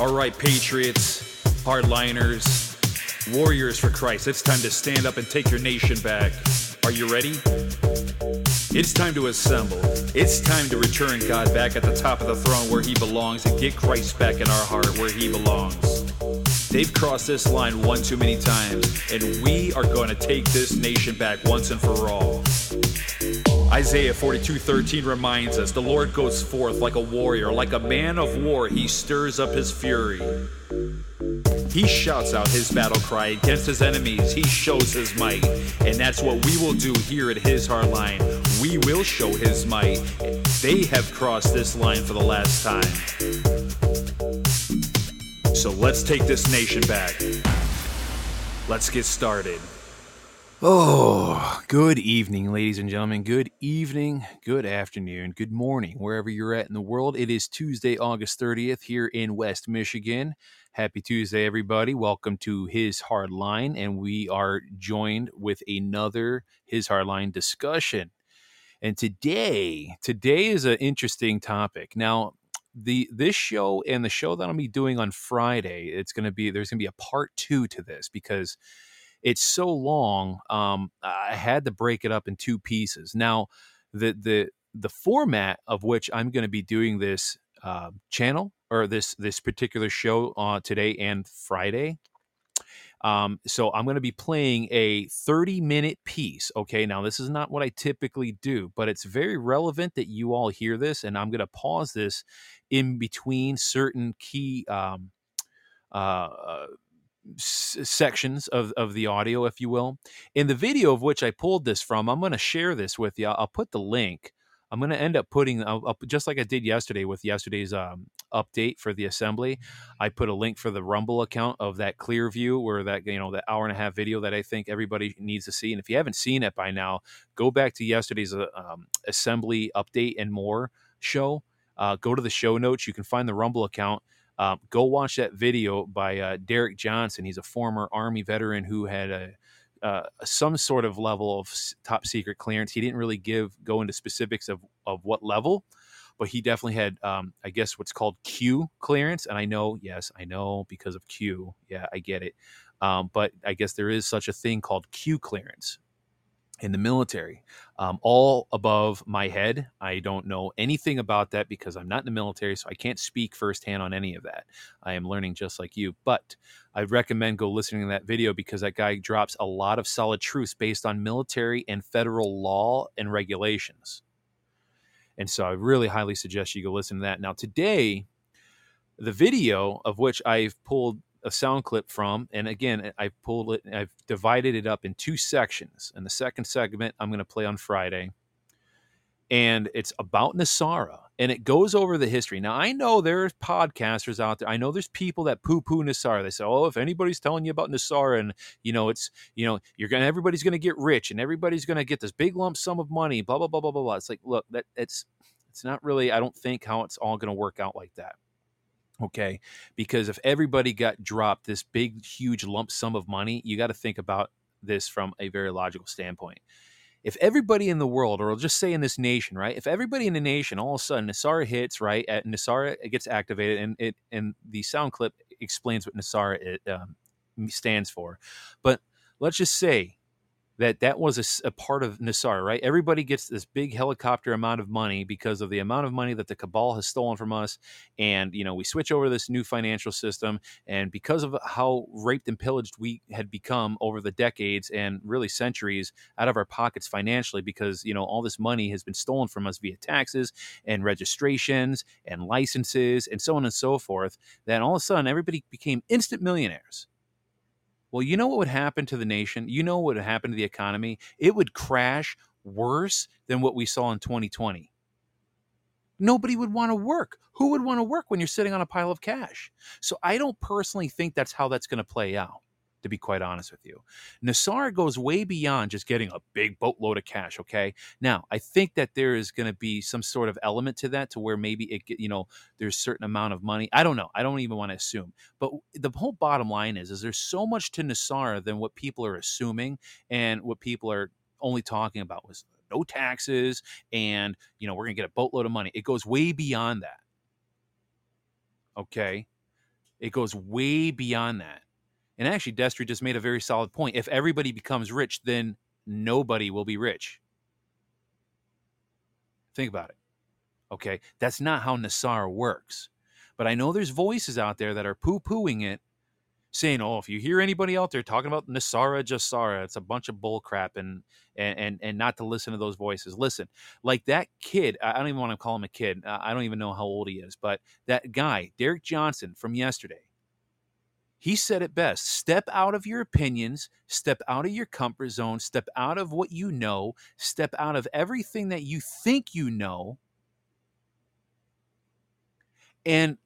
All right, Patriots, hardliners, warriors for Christ, it's time to stand up and take your nation back. Are you ready? It's time to assemble. It's time to return God back at the top of the throne where he belongs and get Christ back in our heart where he belongs. They've crossed this line one too many times, and we are going to take this nation back once and for all. Isaiah 42:13 reminds us, "The Lord goes forth like a warrior, like a man of war, he stirs up his fury." He shouts out his battle cry against his enemies. He shows his might. And that's what we will do here at His Hard Line. We will show his might. They have crossed this line for the last time. So let's take this nation back. Let's get started. Oh, good evening, ladies and gentlemen. Good evening, good afternoon, good morning, wherever you're at in the world. It is Tuesday, August 30th here in West Michigan. Happy Tuesday, everybody. Welcome to His Hard Line, and we are joined with another His Hard Line discussion. And today, today is an interesting topic. Now, the this show and the show that I'll be doing on Friday, it's going to be there's going to be a part 2 to this because it's so long. Um, I had to break it up in two pieces. Now, the the the format of which I'm going to be doing this uh, channel or this this particular show uh, today and Friday. Um, so I'm going to be playing a 30 minute piece. Okay, now this is not what I typically do, but it's very relevant that you all hear this, and I'm going to pause this in between certain key um, uh, uh sections of, of the audio, if you will. In the video of which I pulled this from, I'm going to share this with you. I'll put the link. I'm going to end up putting, I'll, I'll, just like I did yesterday with yesterday's um, update for the assembly. I put a link for the Rumble account of that Clearview, where that, you know, that hour and a half video that I think everybody needs to see. And if you haven't seen it by now, go back to yesterday's uh, um, assembly update and more show. Uh, go to the show notes. You can find the Rumble account um, go watch that video by uh, Derek Johnson. He's a former Army veteran who had a uh, some sort of level of top secret clearance. He didn't really give go into specifics of of what level, but he definitely had, um, I guess, what's called Q clearance. And I know, yes, I know because of Q. Yeah, I get it. Um, but I guess there is such a thing called Q clearance, in the military, um, all above my head. I don't know anything about that because I'm not in the military, so I can't speak firsthand on any of that. I am learning just like you, but I'd recommend go listening to that video because that guy drops a lot of solid truths based on military and federal law and regulations. And so I really highly suggest you go listen to that. Now, today, the video of which I've pulled a sound clip from. And again, I've pulled it, I've divided it up in two sections. And the second segment I'm going to play on Friday. And it's about NESARA and it goes over the history. Now, I know there's podcasters out there. I know there's people that poo poo NESARA. They say, oh, if anybody's telling you about NESARA and, you know, it's, you know, you're going to, everybody's going to get rich and everybody's going to get this big lump sum of money, blah, blah, blah, blah, blah, blah. It's like, look, that it's, it's not really, I don't think how it's all going to work out like that. Okay. Because if everybody got dropped this big, huge lump sum of money, you got to think about this from a very logical standpoint. If everybody in the world, or I'll just say in this nation, right? If everybody in the nation all of a sudden NESARA hits, right? At NESARA it gets activated, and it and the sound clip explains what NESARA it, um, stands for. But let's just say that that was a, a, part of NESARA, right? Everybody gets this big helicopter amount of money because of the amount of money that the cabal has stolen from us. And, you know, we switch over this new financial system. And because of how raped and pillaged we had become over the decades and really centuries out of our pockets financially, because, you know, all this money has been stolen from us via taxes and registrations and licenses and so on and so forth, that all of a sudden everybody became instant millionaires well, you know what would happen to the nation? You know what would happen to the economy? It would crash worse than what we saw in 2020. Nobody would want to work. Who would want to work when you're sitting on a pile of cash? So I don't personally think that's how that's going to play out to be quite honest with you. NESARA goes way beyond just getting a big boatload of cash. Okay. Now, I think that there is going to be some sort of element to that to where maybe it, you know, there's certain amount of money. I don't know. I don't even want to assume. But the whole bottom line is, is there's so much to NESARA than what people are assuming and what people are only talking about was no taxes and, you know, we're going to get a boatload of money. It goes way beyond that. Okay It goes way beyond that. And actually, Destry just made a very solid point. If everybody becomes rich, then nobody will be rich. Think about it. Okay. That's not how NESARA works. But I know there's voices out there that are poo pooing it, saying, oh, if you hear anybody out there talking about NESARA JESARA, it's a bunch of bull crap and, and, and, and not to listen to those voices. Listen, like that kid, I don't even want to call him a kid. I don't even know how old he is, but that guy, Derek Johnson from yesterday, he said it best step out of your opinions, step out of your comfort zone, step out of what you know, step out of everything that you think you know, and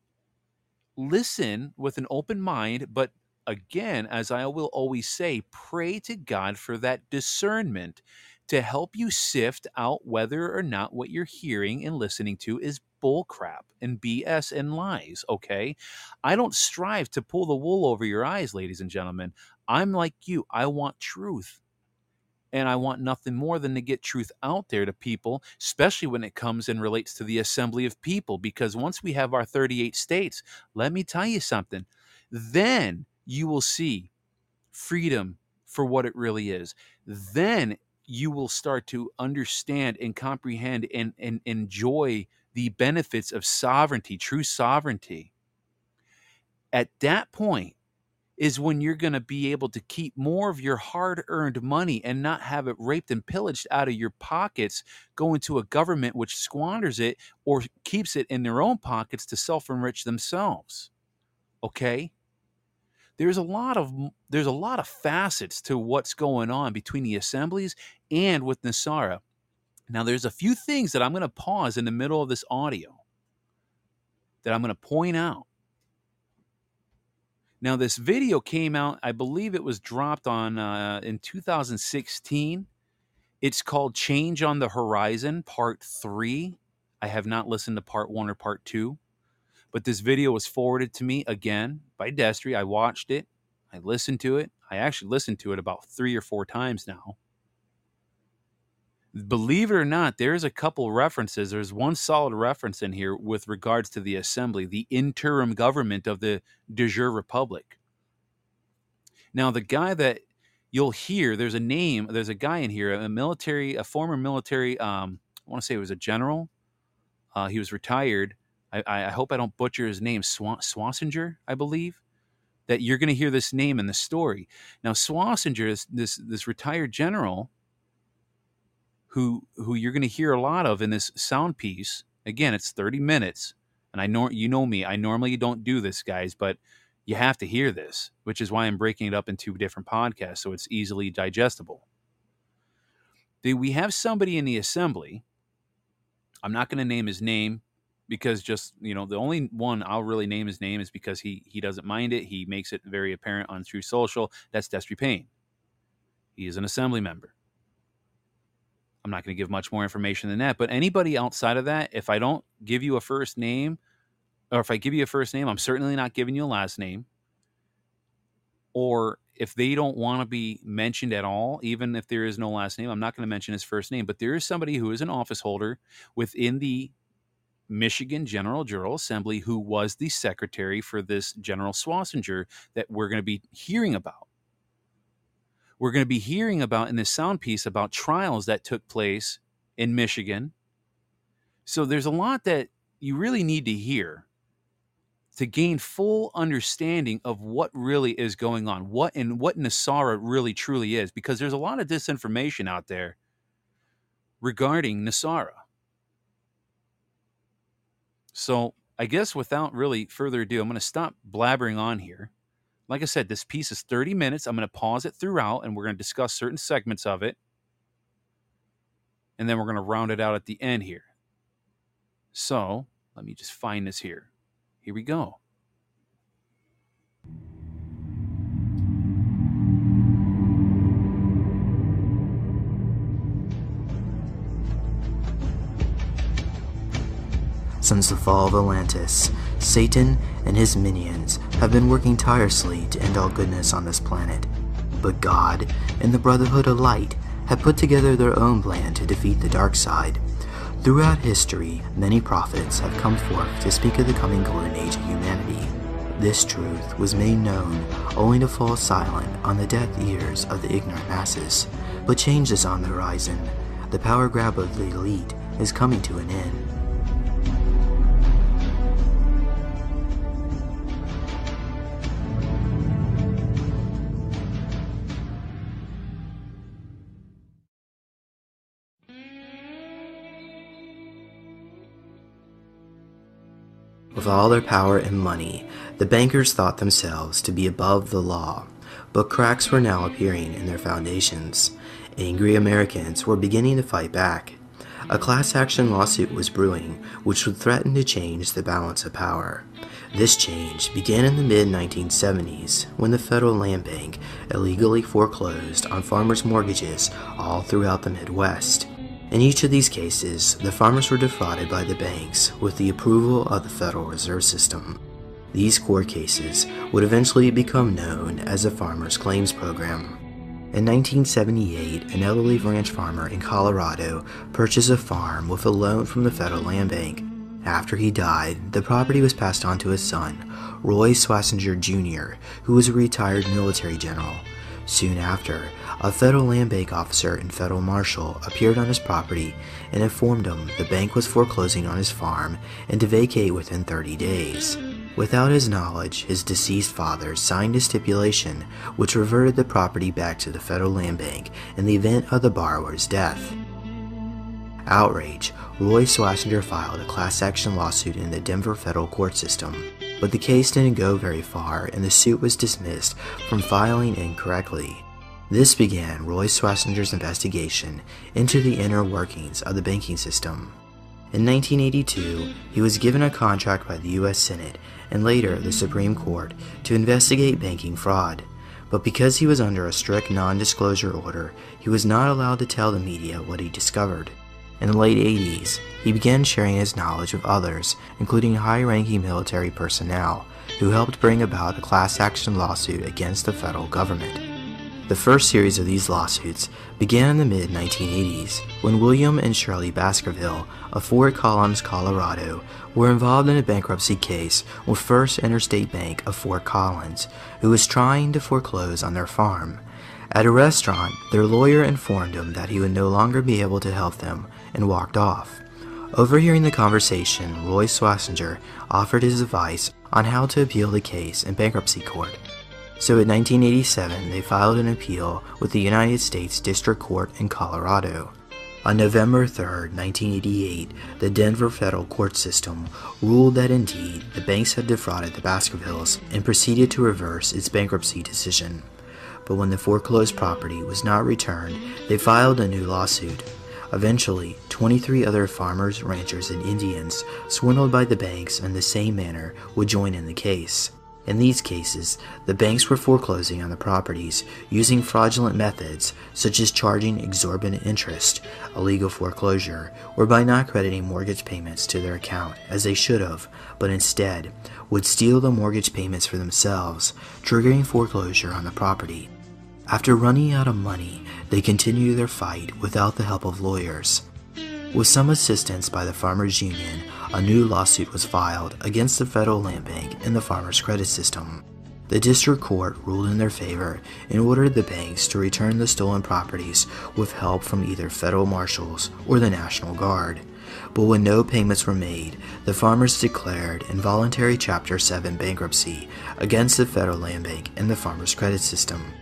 listen with an open mind. But again, as I will always say, pray to God for that discernment to help you sift out whether or not what you're hearing and listening to is bullcrap and BS and lies, okay? I don't strive to pull the wool over your eyes, ladies and gentlemen. I'm like you. I want truth. And I want nothing more than to get truth out there to people, especially when it comes and relates to the assembly of people. Because once we have our 38 states, let me tell you something, then you will see freedom for what it really is. Then you will start to understand and comprehend and, and enjoy the benefits of sovereignty, true sovereignty. At that point is when you're going to be able to keep more of your hard earned money and not have it raped and pillaged out of your pockets, go into a government which squanders it or keeps it in their own pockets to self enrich themselves. Okay? There's a lot of there's a lot of facets to what's going on between the assemblies and with NESARA. Now, there's a few things that I'm going to pause in the middle of this audio that I'm going to point out. Now, this video came out, I believe it was dropped on uh, in 2016. It's called Change on the Horizon, Part 3. I have not listened to Part 1 or Part 2, but this video was forwarded to me again by Destry. I watched it, I listened to it. I actually listened to it about three or four times now believe it or not, there's a couple references. There's one solid reference in here with regards to the assembly, the interim government of the de jure republic. Now, the guy that you'll hear, there's a name, there's a guy in here, a military, a former military, um, I want to say it was a general. Uh, he was retired. I, I, hope I don't butcher his name, Schwasinger, I believe. That you're going to hear this name in the story. Now, Schwasinger is this this retired general who who you're going to hear a lot of in this sound piece. Again, it's 30 minutes, and I know you know me. I normally don't do this, guys, but you have to hear this, which is why I'm breaking it up into different podcasts so it's easily digestible. We have somebody in the assembly. I'm not going to name his name because just you know the only one I'll really name his name is because he he doesn't mind it. He makes it very apparent on Truth Social. That's Destry Payne. He is an assembly member. I'm not going to give much more information than that. But anybody outside of that, if I don't give you a first name, or if I give you a first name, I'm certainly not giving you a last name. Or if they don't want to be mentioned at all, even if there is no last name, I'm not going to mention his first name. But there is somebody who is an office holder within the Michigan General Jural Assembly who was the secretary for this General Schwasinger that we're going to be hearing about we're going to be hearing about in this sound piece about trials that took place in Michigan. So there's a lot that you really need to hear to gain full understanding of what really is going on, what and what NESARA really truly is, because there's a lot of disinformation out there regarding NESARA. So I guess without really further ado, I'm going to stop blabbering on here like I said, this piece is 30 minutes. I'm going to pause it throughout and we're going to discuss certain segments of it. And then we're going to round it out at the end here. So let me just find this here. Here we go. Since the fall of Atlantis, Satan and his minions have been working tirelessly to end all goodness on this planet. But God and the Brotherhood of Light have put together their own plan to defeat the dark side. Throughout history, many prophets have come forth to speak of the coming golden age of humanity. This truth was made known only to fall silent on the deaf ears of the ignorant masses. But change is on the horizon. The power grab of the elite is coming to an end. With all their power and money, the bankers thought themselves to be above the law, but cracks were now appearing in their foundations. Angry Americans were beginning to fight back. A class action lawsuit was brewing, which would threaten to change the balance of power. This change began in the mid 1970s when the Federal Land Bank illegally foreclosed on farmers' mortgages all throughout the Midwest. In each of these cases, the farmers were defrauded by the banks with the approval of the Federal Reserve System. These court cases would eventually become known as the Farmers Claims Program. In 1978, an elderly ranch farmer in Colorado purchased a farm with a loan from the Federal Land Bank. After he died, the property was passed on to his son, Roy Schwasinger Jr., who was a retired military general. Soon after, a federal land bank officer and federal marshal appeared on his property and informed him the bank was foreclosing on his farm and to vacate within 30 days. Without his knowledge, his deceased father signed a stipulation which reverted the property back to the federal land bank in the event of the borrower's death. Outrage, Roy Schwasinger filed a class action lawsuit in the Denver federal court system, but the case didn't go very far and the suit was dismissed from filing incorrectly. This began Roy Schwasinger's investigation into the inner workings of the banking system. In 1982, he was given a contract by the U.S. Senate and later the Supreme Court to investigate banking fraud. But because he was under a strict non disclosure order, he was not allowed to tell the media what he discovered. In the late 80s, he began sharing his knowledge with others, including high ranking military personnel, who helped bring about a class action lawsuit against the federal government. The first series of these lawsuits began in the mid 1980s when William and Shirley Baskerville of Fort Collins, Colorado, were involved in a bankruptcy case with First Interstate Bank of Fort Collins, who was trying to foreclose on their farm. At a restaurant, their lawyer informed them that he would no longer be able to help them and walked off. Overhearing the conversation, Roy Schwasinger offered his advice on how to appeal the case in bankruptcy court. So in 1987, they filed an appeal with the United States District Court in Colorado. On November 3, 1988, the Denver federal court system ruled that indeed the banks had defrauded the Baskervilles and proceeded to reverse its bankruptcy decision. But when the foreclosed property was not returned, they filed a new lawsuit. Eventually, 23 other farmers, ranchers, and Indians, swindled by the banks in the same manner, would join in the case. In these cases, the banks were foreclosing on the properties using fraudulent methods such as charging exorbitant interest, illegal foreclosure, or by not crediting mortgage payments to their account as they should have, but instead would steal the mortgage payments for themselves, triggering foreclosure on the property. After running out of money, they continued their fight without the help of lawyers. With some assistance by the Farmers Union, a new lawsuit was filed against the Federal Land Bank and the Farmers Credit System. The district court ruled in their favor and ordered the banks to return the stolen properties with help from either federal marshals or the National Guard. But when no payments were made, the farmers declared involuntary Chapter 7 bankruptcy against the Federal Land Bank and the Farmers Credit System.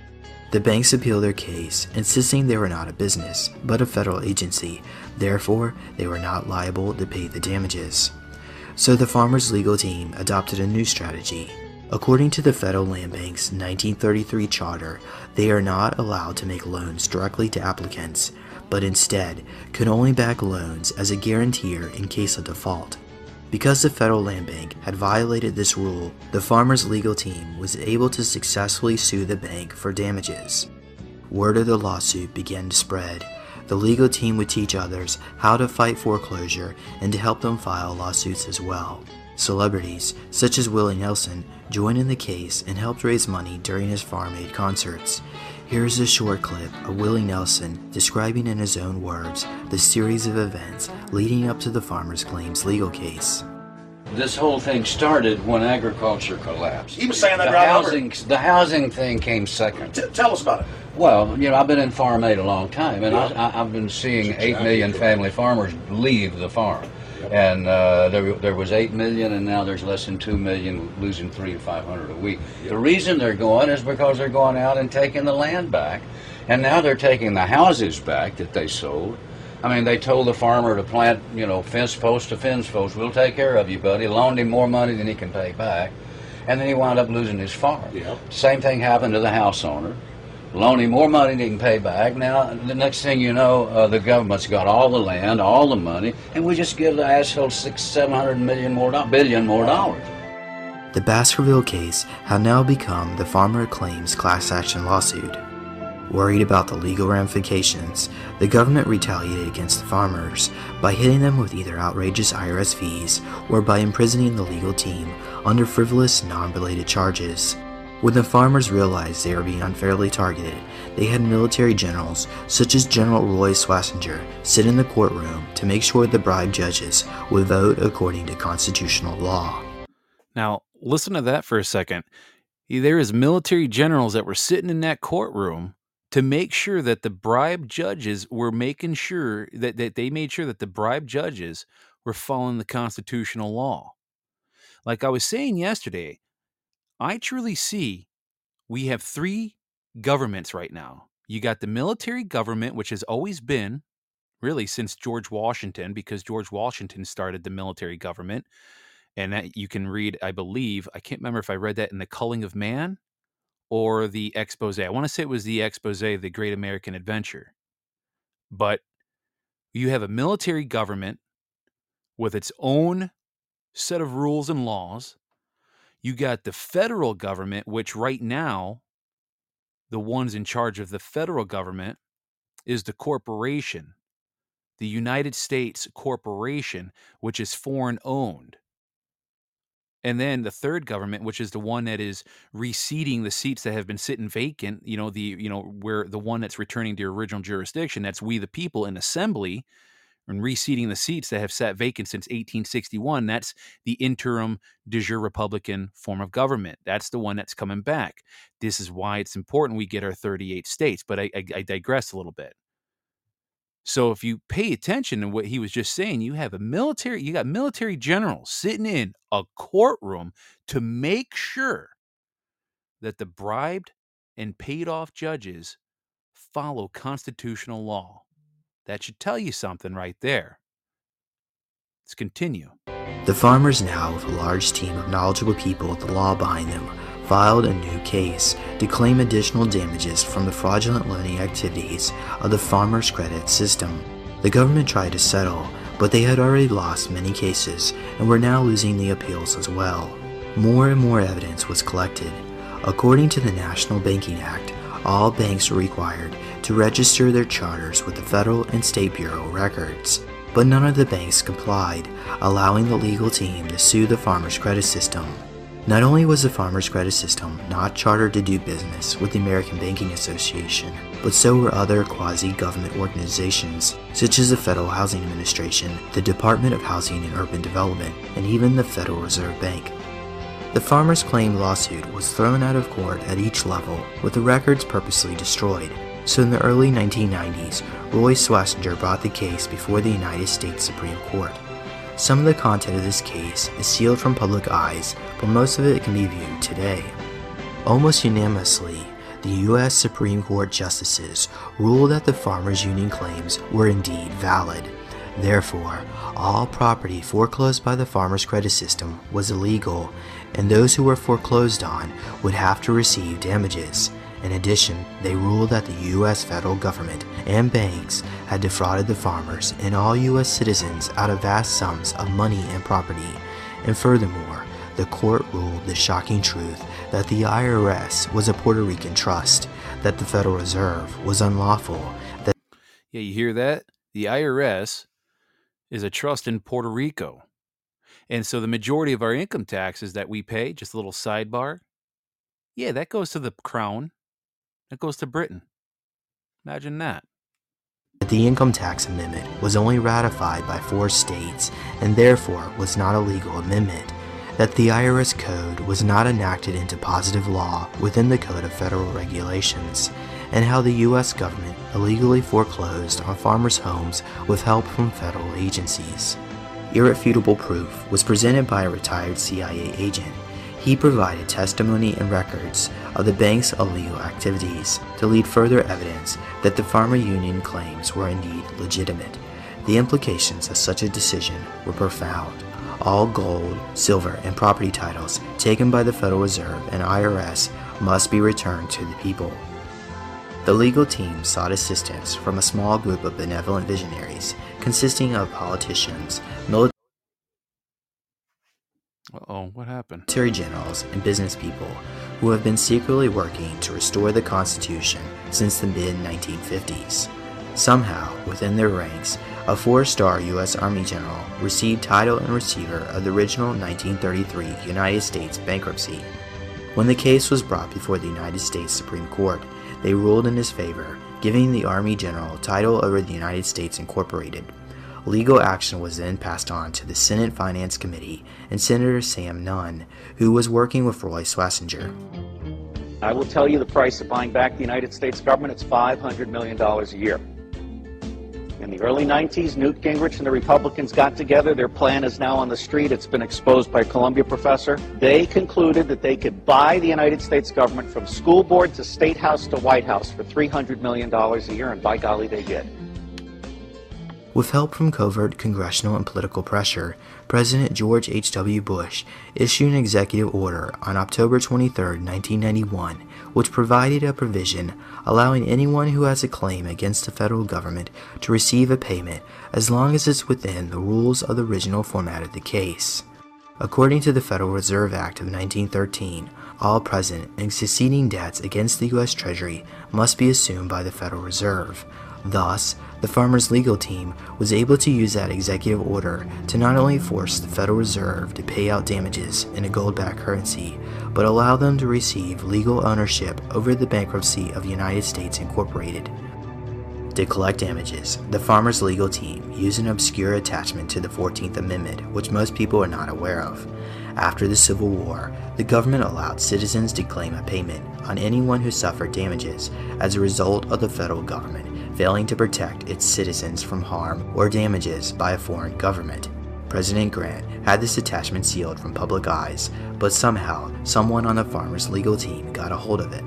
The banks appealed their case, insisting they were not a business, but a federal agency, therefore, they were not liable to pay the damages. So the farmers' legal team adopted a new strategy. According to the Federal Land Bank's 1933 charter, they are not allowed to make loans directly to applicants, but instead can only back loans as a guarantor in case of default. Because the Federal Land Bank had violated this rule, the farmers' legal team was able to successfully sue the bank for damages. Word of the lawsuit began to spread. The legal team would teach others how to fight foreclosure and to help them file lawsuits as well. Celebrities, such as Willie Nelson, joined in the case and helped raise money during his Farm Aid concerts. Here's a short clip of Willie Nelson describing in his own words the series of events leading up to the farmers' claims legal case. this whole thing started when agriculture collapsed. He was saying that the right housing, the housing thing came second. T- tell us about it. Well, you know, I've been in farm aid a long time, and I, I, I've been seeing eight million family farmers leave the farm. And uh, there, there was eight million, and now there's less than two million, losing three to five hundred a week. The reason they're going is because they're going out and taking the land back, and now they're taking the houses back that they sold. I mean, they told the farmer to plant, you know, fence post to fence post. We'll take care of you, buddy. Loaned him more money than he can pay back, and then he wound up losing his farm. Yep. Same thing happened to the house owner loan him more money than he can pay back. Now, the next thing you know, uh, the government's got all the land, all the money, and we just give the asshole six, seven hundred million more, do- billion more dollars. The Baskerville case had now become the Farmer Claims class action lawsuit. Worried about the legal ramifications, the government retaliated against the farmers by hitting them with either outrageous IRS fees or by imprisoning the legal team under frivolous, non related charges. When the farmers realized they were being unfairly targeted, they had military generals, such as General Roy Schwasinger, sit in the courtroom to make sure the bribed judges would vote according to constitutional law. Now, listen to that for a second. There is military generals that were sitting in that courtroom to make sure that the bribed judges were making sure that, that they made sure that the bribed judges were following the constitutional law. Like I was saying yesterday, I truly see we have three governments right now. You got the military government, which has always been really since George Washington, because George Washington started the military government. And that you can read, I believe, I can't remember if I read that in The Culling of Man or the expose. I want to say it was the expose, The Great American Adventure. But you have a military government with its own set of rules and laws you got the federal government, which right now, the ones in charge of the federal government is the corporation, the United States corporation, which is foreign owned. And then the third government, which is the one that is reseating the seats that have been sitting vacant, you know, the you know, where the one that's returning to your original jurisdiction, that's we the people in assembly, and reseating the seats that have sat vacant since 1861. That's the interim de jure Republican form of government. That's the one that's coming back. This is why it's important we get our 38 states. But I, I, I digress a little bit. So if you pay attention to what he was just saying, you have a military, you got military generals sitting in a courtroom to make sure that the bribed and paid off judges follow constitutional law. That should tell you something right there. Let's continue. The farmers now, with a large team of knowledgeable people with the law behind them, filed a new case to claim additional damages from the fraudulent lending activities of the farmers' credit system. The government tried to settle, but they had already lost many cases and were now losing the appeals as well. More and more evidence was collected. According to the National Banking Act, all banks were required to register their charters with the Federal and State Bureau records. But none of the banks complied, allowing the legal team to sue the Farmers Credit System. Not only was the Farmers Credit System not chartered to do business with the American Banking Association, but so were other quasi government organizations, such as the Federal Housing Administration, the Department of Housing and Urban Development, and even the Federal Reserve Bank. The farmers' claim lawsuit was thrown out of court at each level, with the records purposely destroyed. So in the early 1990s, Roy Schwasinger brought the case before the United States Supreme Court. Some of the content of this case is sealed from public eyes, but most of it can be viewed today. Almost unanimously, the U.S. Supreme Court justices ruled that the farmers' union claims were indeed valid. Therefore, all property foreclosed by the farmers' credit system was illegal, and those who were foreclosed on would have to receive damages. In addition, they ruled that the U.S. federal government and banks had defrauded the farmers and all U.S. citizens out of vast sums of money and property. And furthermore, the court ruled the shocking truth that the IRS was a Puerto Rican trust, that the Federal Reserve was unlawful, that Yeah, you hear that? The IRS is a trust in Puerto Rico. And so the majority of our income taxes that we pay, just a little sidebar, yeah, that goes to the crown. That goes to Britain. Imagine that the income tax amendment was only ratified by four states and therefore was not a legal amendment, that the IRS code was not enacted into positive law within the Code of Federal Regulations, and how the U.S. government illegally foreclosed on farmers' homes with help from federal agencies. Irrefutable proof was presented by a retired CIA agent. He provided testimony and records of the bank's illegal activities to lead further evidence that the farmer union claims were indeed legitimate. The implications of such a decision were profound. All gold, silver, and property titles taken by the Federal Reserve and IRS must be returned to the people. The legal team sought assistance from a small group of benevolent visionaries consisting of politicians, military oh, what happened? generals, and business people who have been secretly working to restore the Constitution since the mid 1950s. Somehow, within their ranks, a four star U.S. Army general received title and receiver of the original 1933 United States bankruptcy. When the case was brought before the United States Supreme Court, they ruled in his favor, giving the Army General title over the United States Incorporated. Legal action was then passed on to the Senate Finance Committee and Senator Sam Nunn, who was working with Roy Schwasinger. I will tell you the price of buying back the United States government, it's $500 million a year. In the early 90s, Newt Gingrich and the Republicans got together. Their plan is now on the street. It's been exposed by a Columbia professor. They concluded that they could buy the United States government from school board to state house to White House for $300 million a year, and by golly, they did. With help from covert congressional and political pressure, President George H.W. Bush issued an executive order on October 23, 1991, which provided a provision allowing anyone who has a claim against the federal government to receive a payment as long as it's within the rules of the original format of the case. According to the Federal Reserve Act of 1913, all present and succeeding debts against the U.S. Treasury must be assumed by the Federal Reserve. Thus, the farmers' legal team was able to use that executive order to not only force the Federal Reserve to pay out damages in a gold backed currency, but allow them to receive legal ownership over the bankruptcy of United States Incorporated. To collect damages, the farmers' legal team used an obscure attachment to the 14th Amendment, which most people are not aware of. After the Civil War, the government allowed citizens to claim a payment on anyone who suffered damages as a result of the federal government failing to protect its citizens from harm or damages by a foreign government. President Grant had this attachment sealed from public eyes, but somehow someone on the farmers' legal team got a hold of it.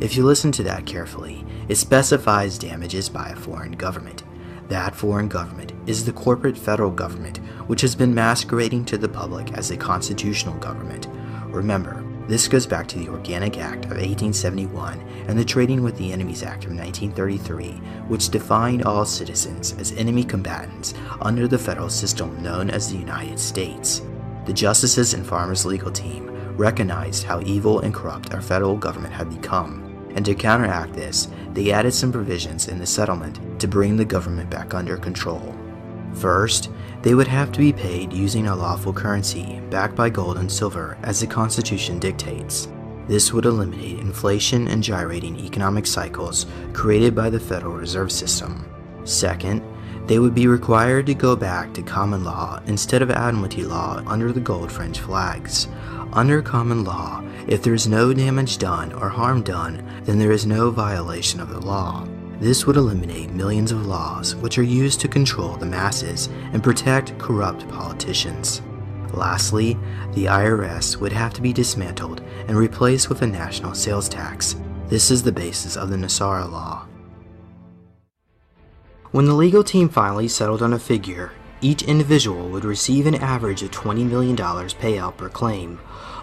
If you listen to that carefully, it specifies damages by a foreign government. That foreign government is the corporate federal government, which has been masquerading to the public as a constitutional government. Remember, this goes back to the Organic Act of 1871 and the Trading with the Enemies Act of 1933, which defined all citizens as enemy combatants under the federal system known as the United States. The Justices and Farmers Legal Team recognized how evil and corrupt our federal government had become, and to counteract this, they added some provisions in the settlement to bring the government back under control. First, they would have to be paid using a lawful currency, backed by gold and silver, as the Constitution dictates. This would eliminate inflation and gyrating economic cycles created by the Federal Reserve System. Second, they would be required to go back to common law instead of Admiralty law under the gold fringe flags. Under common law, if there is no damage done or harm done, then there is no violation of the law. This would eliminate millions of laws which are used to control the masses and protect corrupt politicians. Lastly, the IRS would have to be dismantled and replaced with a national sales tax. This is the basis of the NESARA Law. When the legal team finally settled on a figure, each individual would receive an average of $20 million payout per claim,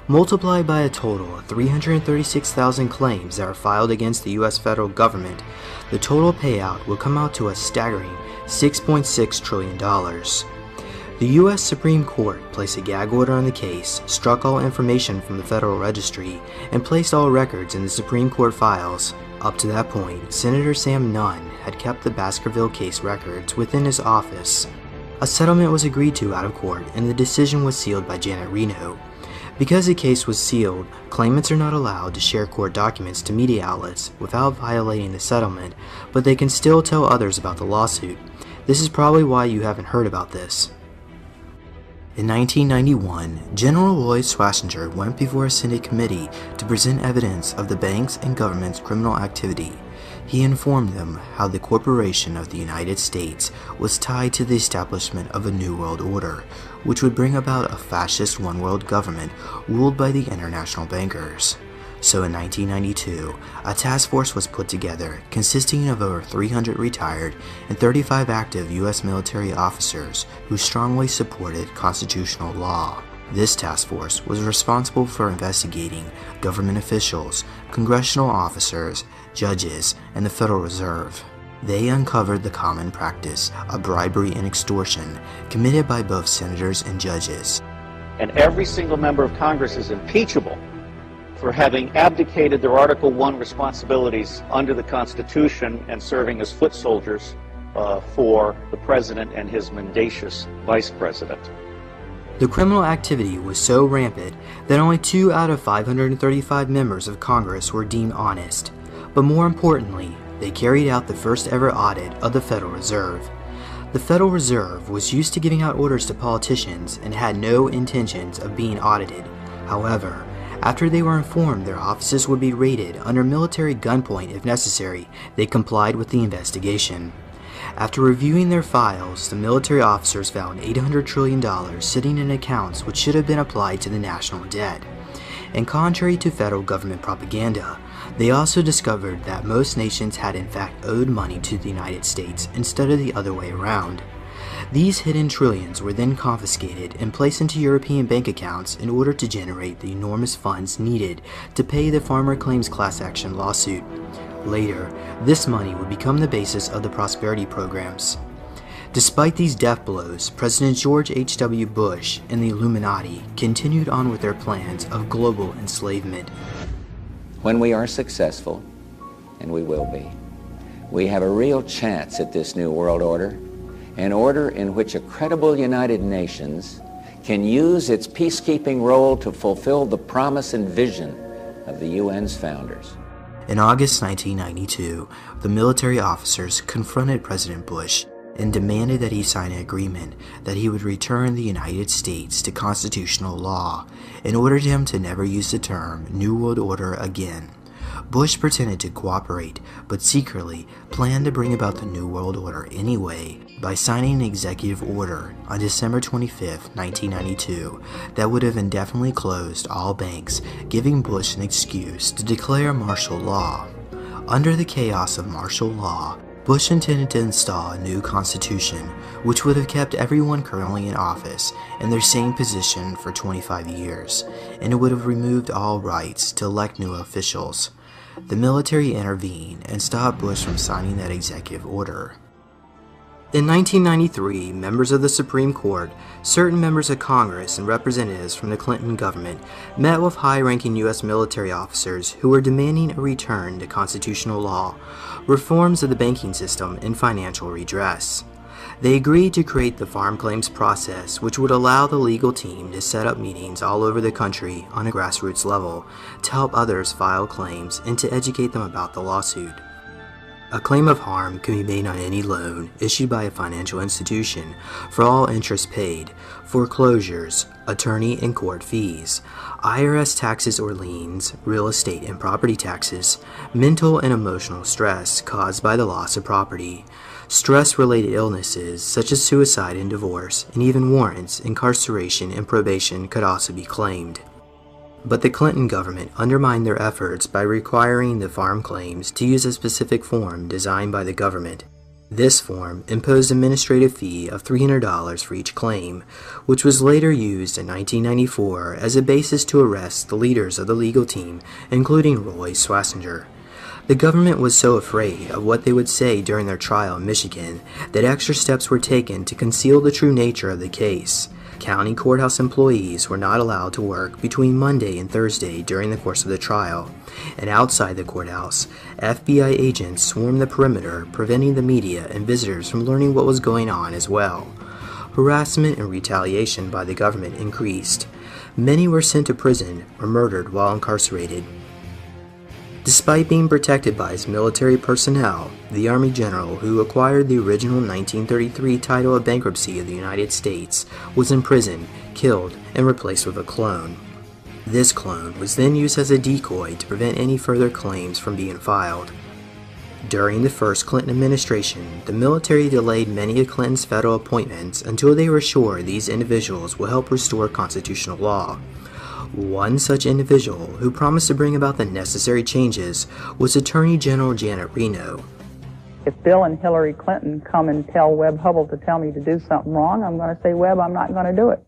multiplied by a total of 336,000 claims that are filed against the US federal government, the total payout will come out to a staggering $6.6 trillion. The US Supreme Court placed a gag order on the case, struck all information from the Federal Registry, and placed all records in the Supreme Court files. Up to that point, Senator Sam Nunn had kept the Baskerville case records within his office. A settlement was agreed to out of court, and the decision was sealed by Janet Reno, Because the case was sealed, claimants are not allowed to share court documents to media outlets without violating the settlement, but they can still tell others about the lawsuit. This is probably why you haven't heard about this. In 1991, General Roy Schwasinger went before a Senate committee to present evidence of the bank's and government's criminal activity. He informed them how the corporation of the United States was tied to the establishment of a New World Order, which would bring about a fascist one world government ruled by the international bankers. So in 1992, a task force was put together consisting of over 300 retired and 35 active U.S. military officers who strongly supported constitutional law. This task force was responsible for investigating government officials, congressional officers, judges, and the Federal Reserve. They uncovered the common practice of bribery and extortion committed by both senators and judges. And every single member of Congress is impeachable for having abdicated their Article 1 responsibilities under the Constitution and serving as foot soldiers uh, for the President and his mendacious Vice President. The criminal activity was so rampant that only two out of 535 members of Congress were deemed honest. But more importantly, they carried out the first ever audit of the Federal Reserve. The Federal Reserve was used to giving out orders to politicians and had no intentions of being audited. However, after they were informed their offices would be raided under military gunpoint if necessary, they complied with the investigation. After reviewing their files, the military officers found $800 trillion sitting in accounts which should have been applied to the national debt. And contrary to federal government propaganda, they also discovered that most nations had in fact owed money to the United States instead of the other way around. These hidden trillions were then confiscated and placed into European bank accounts in order to generate the enormous funds needed to pay the farmer claims class action lawsuit. Later, this money would become the basis of the prosperity programs. Despite these death blows, President George H.W. Bush and the Illuminati continued on with their plans of global enslavement. When we are successful, and we will be, we have a real chance at this new world order, an order in which a credible United Nations can use its peacekeeping role to fulfill the promise and vision of the UN's founders. In August 1992, the military officers confronted President Bush and demanded that he sign an agreement that he would return the United States to constitutional law and ordered him to never use the term New World Order again. Bush pretended to cooperate, but secretly planned to bring about the New World Order anyway by signing an executive order on December 25, 1992, that would have indefinitely closed all banks, giving Bush an excuse to declare martial law. Under the chaos of martial law, Bush intended to install a new constitution, which would have kept everyone currently in office in their same position for 25 years, and it would have removed all rights to elect new officials. The military intervened and stopped Bush from signing that executive order. In 1993, members of the Supreme Court, certain members of Congress, and representatives from the Clinton government met with high ranking U.S. military officers who were demanding a return to constitutional law, reforms of the banking system, and financial redress. They agreed to create the farm claims process, which would allow the legal team to set up meetings all over the country on a grassroots level to help others file claims and to educate them about the lawsuit. A claim of harm can be made on any loan issued by a financial institution for all interest paid, foreclosures, attorney and court fees, IRS taxes or liens, real estate and property taxes, mental and emotional stress caused by the loss of property, stress related illnesses such as suicide and divorce, and even warrants, incarceration, and probation could also be claimed. But the Clinton government undermined their efforts by requiring the farm claims to use a specific form designed by the government. This form imposed an administrative fee of $300 for each claim, which was later used in 1994 as a basis to arrest the leaders of the legal team, including Roy Schwasinger. The government was so afraid of what they would say during their trial in Michigan that extra steps were taken to conceal the true nature of the case. County courthouse employees were not allowed to work between Monday and Thursday during the course of the trial, and outside the courthouse, FBI agents swarmed the perimeter, preventing the media and visitors from learning what was going on as well. Harassment and retaliation by the government increased. Many were sent to prison or murdered while incarcerated. Despite being protected by his military personnel, the Army general who acquired the original 1933 title of bankruptcy of the United States was imprisoned, killed, and replaced with a clone. This clone was then used as a decoy to prevent any further claims from being filed. During the first Clinton administration, the military delayed many of Clinton's federal appointments until they were sure these individuals will help restore constitutional law. One such individual who promised to bring about the necessary changes was Attorney General Janet Reno. If Bill and Hillary Clinton come and tell Webb Hubbell to tell me to do something wrong, I'm going to say, Webb, I'm not going to do it.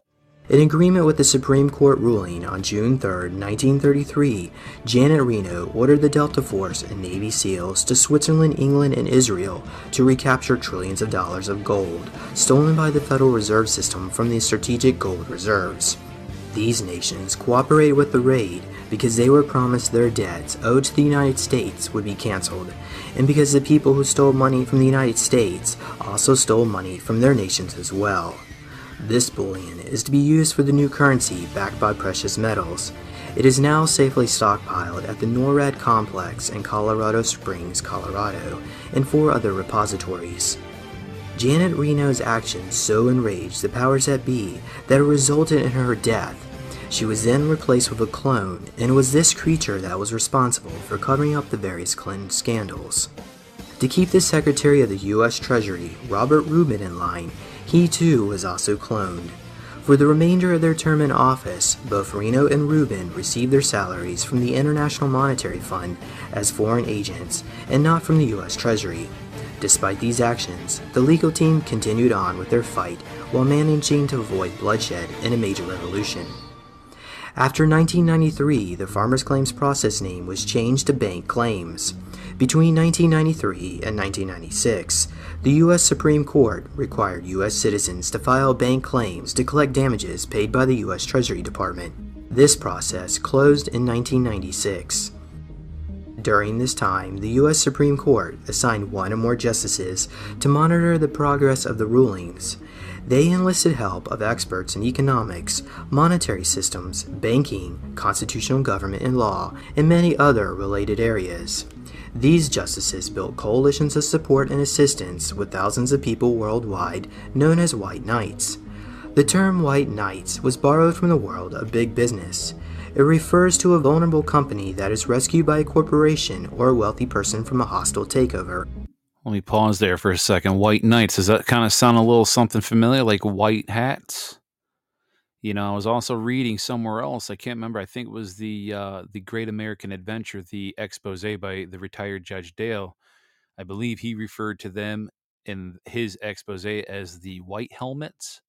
In agreement with the Supreme Court ruling on June 3, 1933, Janet Reno ordered the Delta Force and Navy SEALs to Switzerland, England, and Israel to recapture trillions of dollars of gold stolen by the Federal Reserve System from the Strategic Gold Reserves. These nations cooperated with the raid because they were promised their debts owed to the United States would be canceled, and because the people who stole money from the United States also stole money from their nations as well. This bullion is to be used for the new currency backed by precious metals. It is now safely stockpiled at the NORAD complex in Colorado Springs, Colorado, and four other repositories. Janet Reno's actions so enraged the powers that be that it resulted in her death. She was then replaced with a clone, and it was this creature that was responsible for covering up the various Clinton scandals. To keep the Secretary of the U.S. Treasury, Robert Rubin, in line, he too was also cloned. For the remainder of their term in office, both Reno and Rubin received their salaries from the International Monetary Fund as foreign agents and not from the U.S. Treasury. Despite these actions, the legal team continued on with their fight while managing to avoid bloodshed in a major revolution. After 1993, the Farmers Claims process name was changed to Bank Claims. Between 1993 and 1996, the U.S. Supreme Court required U.S. citizens to file bank claims to collect damages paid by the U.S. Treasury Department. This process closed in 1996. During this time, the U.S. Supreme Court assigned one or more justices to monitor the progress of the rulings. They enlisted help of experts in economics, monetary systems, banking, constitutional government and law, and many other related areas. These justices built coalitions of support and assistance with thousands of people worldwide, known as White Knights. The term White Knights was borrowed from the world of big business. It refers to a vulnerable company that is rescued by a corporation or a wealthy person from a hostile takeover. Let me pause there for a second. White Knights, does that kind of sound a little something familiar, like white hats? You know, I was also reading somewhere else. I can't remember. I think it was the uh, the Great American Adventure, the expose by the retired Judge Dale. I believe he referred to them in his expose as the White Helmets.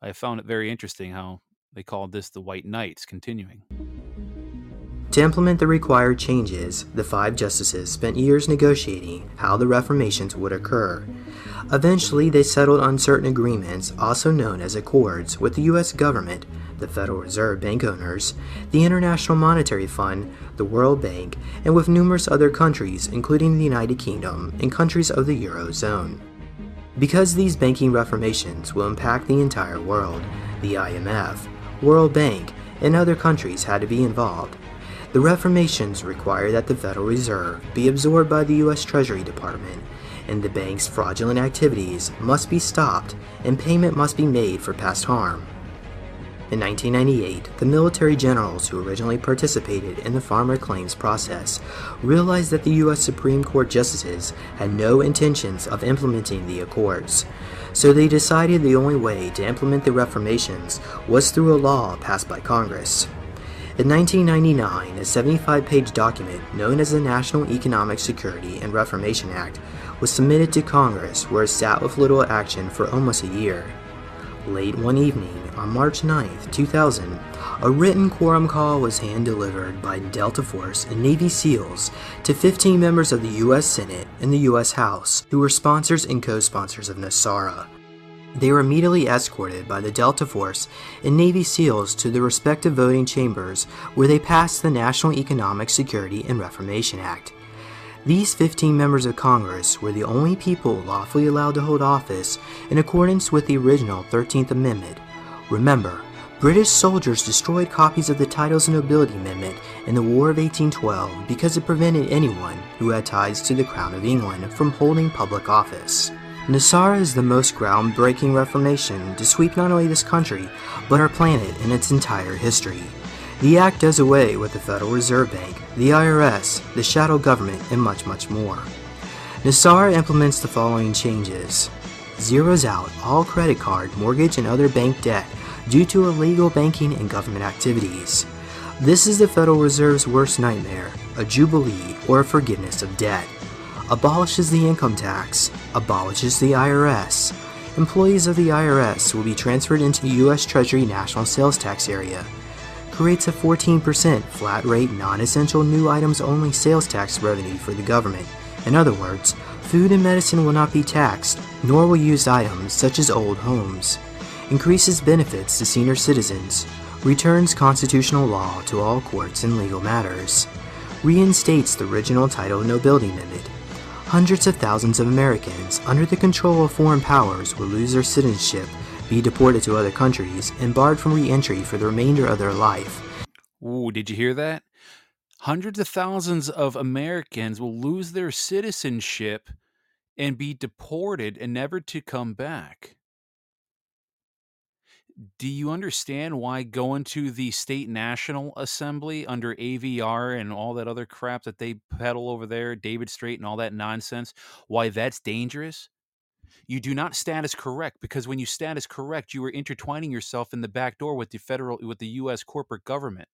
I found it very interesting how they called this the White Knights. Continuing. To implement the required changes, the five justices spent years negotiating how the reformations would occur. Eventually, they settled on certain agreements, also known as accords, with the U.S. government, the Federal Reserve Bank owners, the International Monetary Fund, the World Bank, and with numerous other countries, including the United Kingdom and countries of the Eurozone. Because these banking reformations will impact the entire world, the IMF, World Bank, and other countries had to be involved. The reformations require that the Federal Reserve be absorbed by the U.S. Treasury Department, and the bank's fraudulent activities must be stopped and payment must be made for past harm. In 1998, the military generals who originally participated in the farmer claims process realized that the U.S. Supreme Court justices had no intentions of implementing the accords, so they decided the only way to implement the reformations was through a law passed by Congress. In 1999, a 75 page document known as the National Economic Security and Reformation Act was submitted to Congress where it sat with little action for almost a year. Late one evening, on March 9, 2000, a written quorum call was hand delivered by Delta Force and Navy SEALs to 15 members of the U.S. Senate and the U.S. House who were sponsors and co sponsors of NESARA. They were immediately escorted by the Delta Force and Navy SEALs to their respective voting chambers where they passed the National Economic Security and Reformation Act. These 15 members of Congress were the only people lawfully allowed to hold office in accordance with the original 13th Amendment. Remember, British soldiers destroyed copies of the Titles and Nobility Amendment in the War of 1812 because it prevented anyone who had ties to the Crown of England from holding public office. NESARA is the most groundbreaking reformation to sweep not only this country, but our planet in its entire history. The act does away with the Federal Reserve Bank, the IRS, the shadow government, and much, much more. NESARA implements the following changes zeroes out all credit card, mortgage, and other bank debt due to illegal banking and government activities. This is the Federal Reserve's worst nightmare a jubilee or a forgiveness of debt. Abolishes the income tax, abolishes the IRS. Employees of the IRS will be transferred into the U.S. Treasury National Sales Tax Area. Creates a 14% flat rate non essential new items only sales tax revenue for the government. In other words, food and medicine will not be taxed, nor will used items such as old homes increases benefits to senior citizens, returns constitutional law to all courts in legal matters, reinstates the original title nobility amendment. Hundreds of thousands of Americans under the control of foreign powers will lose their citizenship, be deported to other countries, and barred from re-entry for the remainder of their life. Ooh, did you hear that? Hundreds of thousands of Americans will lose their citizenship and be deported and never to come back do you understand why going to the state national assembly under AVR and all that other crap that they peddle over there, David Straight and all that nonsense, why that's dangerous? You do not status correct because when you status correct, you are intertwining yourself in the back door with the federal with the US corporate government.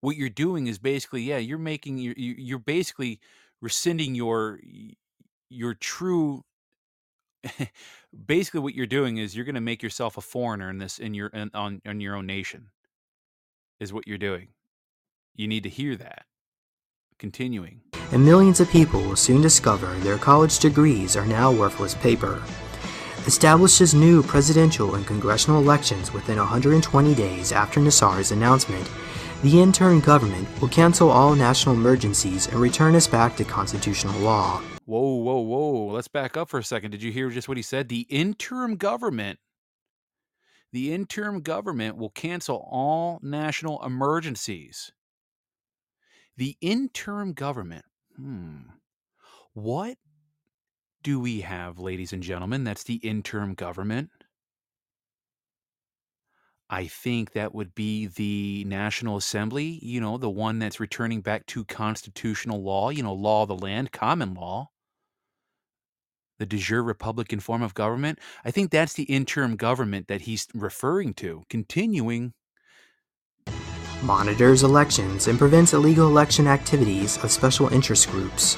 What you're doing is basically, yeah, you're making you're you're basically rescinding your your true basically what you're doing is you're going to make yourself a foreigner in this in your in, on in your own nation is what you're doing. You need to hear that. Continuing. And millions of people will soon discover their college degrees are now worthless paper. Establishes new presidential and congressional elections within 120 days after NESARA's announcement. The interim government will cancel all national emergencies and return us back to constitutional law Whoa, whoa, whoa. Let's back up for a second. Did you hear just what he said? The interim government, the interim government will cancel all national emergencies. The interim government. Hmm. What do we have, ladies and gentlemen? That's the interim government. I think that would be the National Assembly, you know, the one that's returning back to constitutional law, you know, law of the land, common law the de jure Republican form of government. I think that's the interim government that he's referring to. Continuing. Monitors elections and prevents illegal election activities of special interest groups.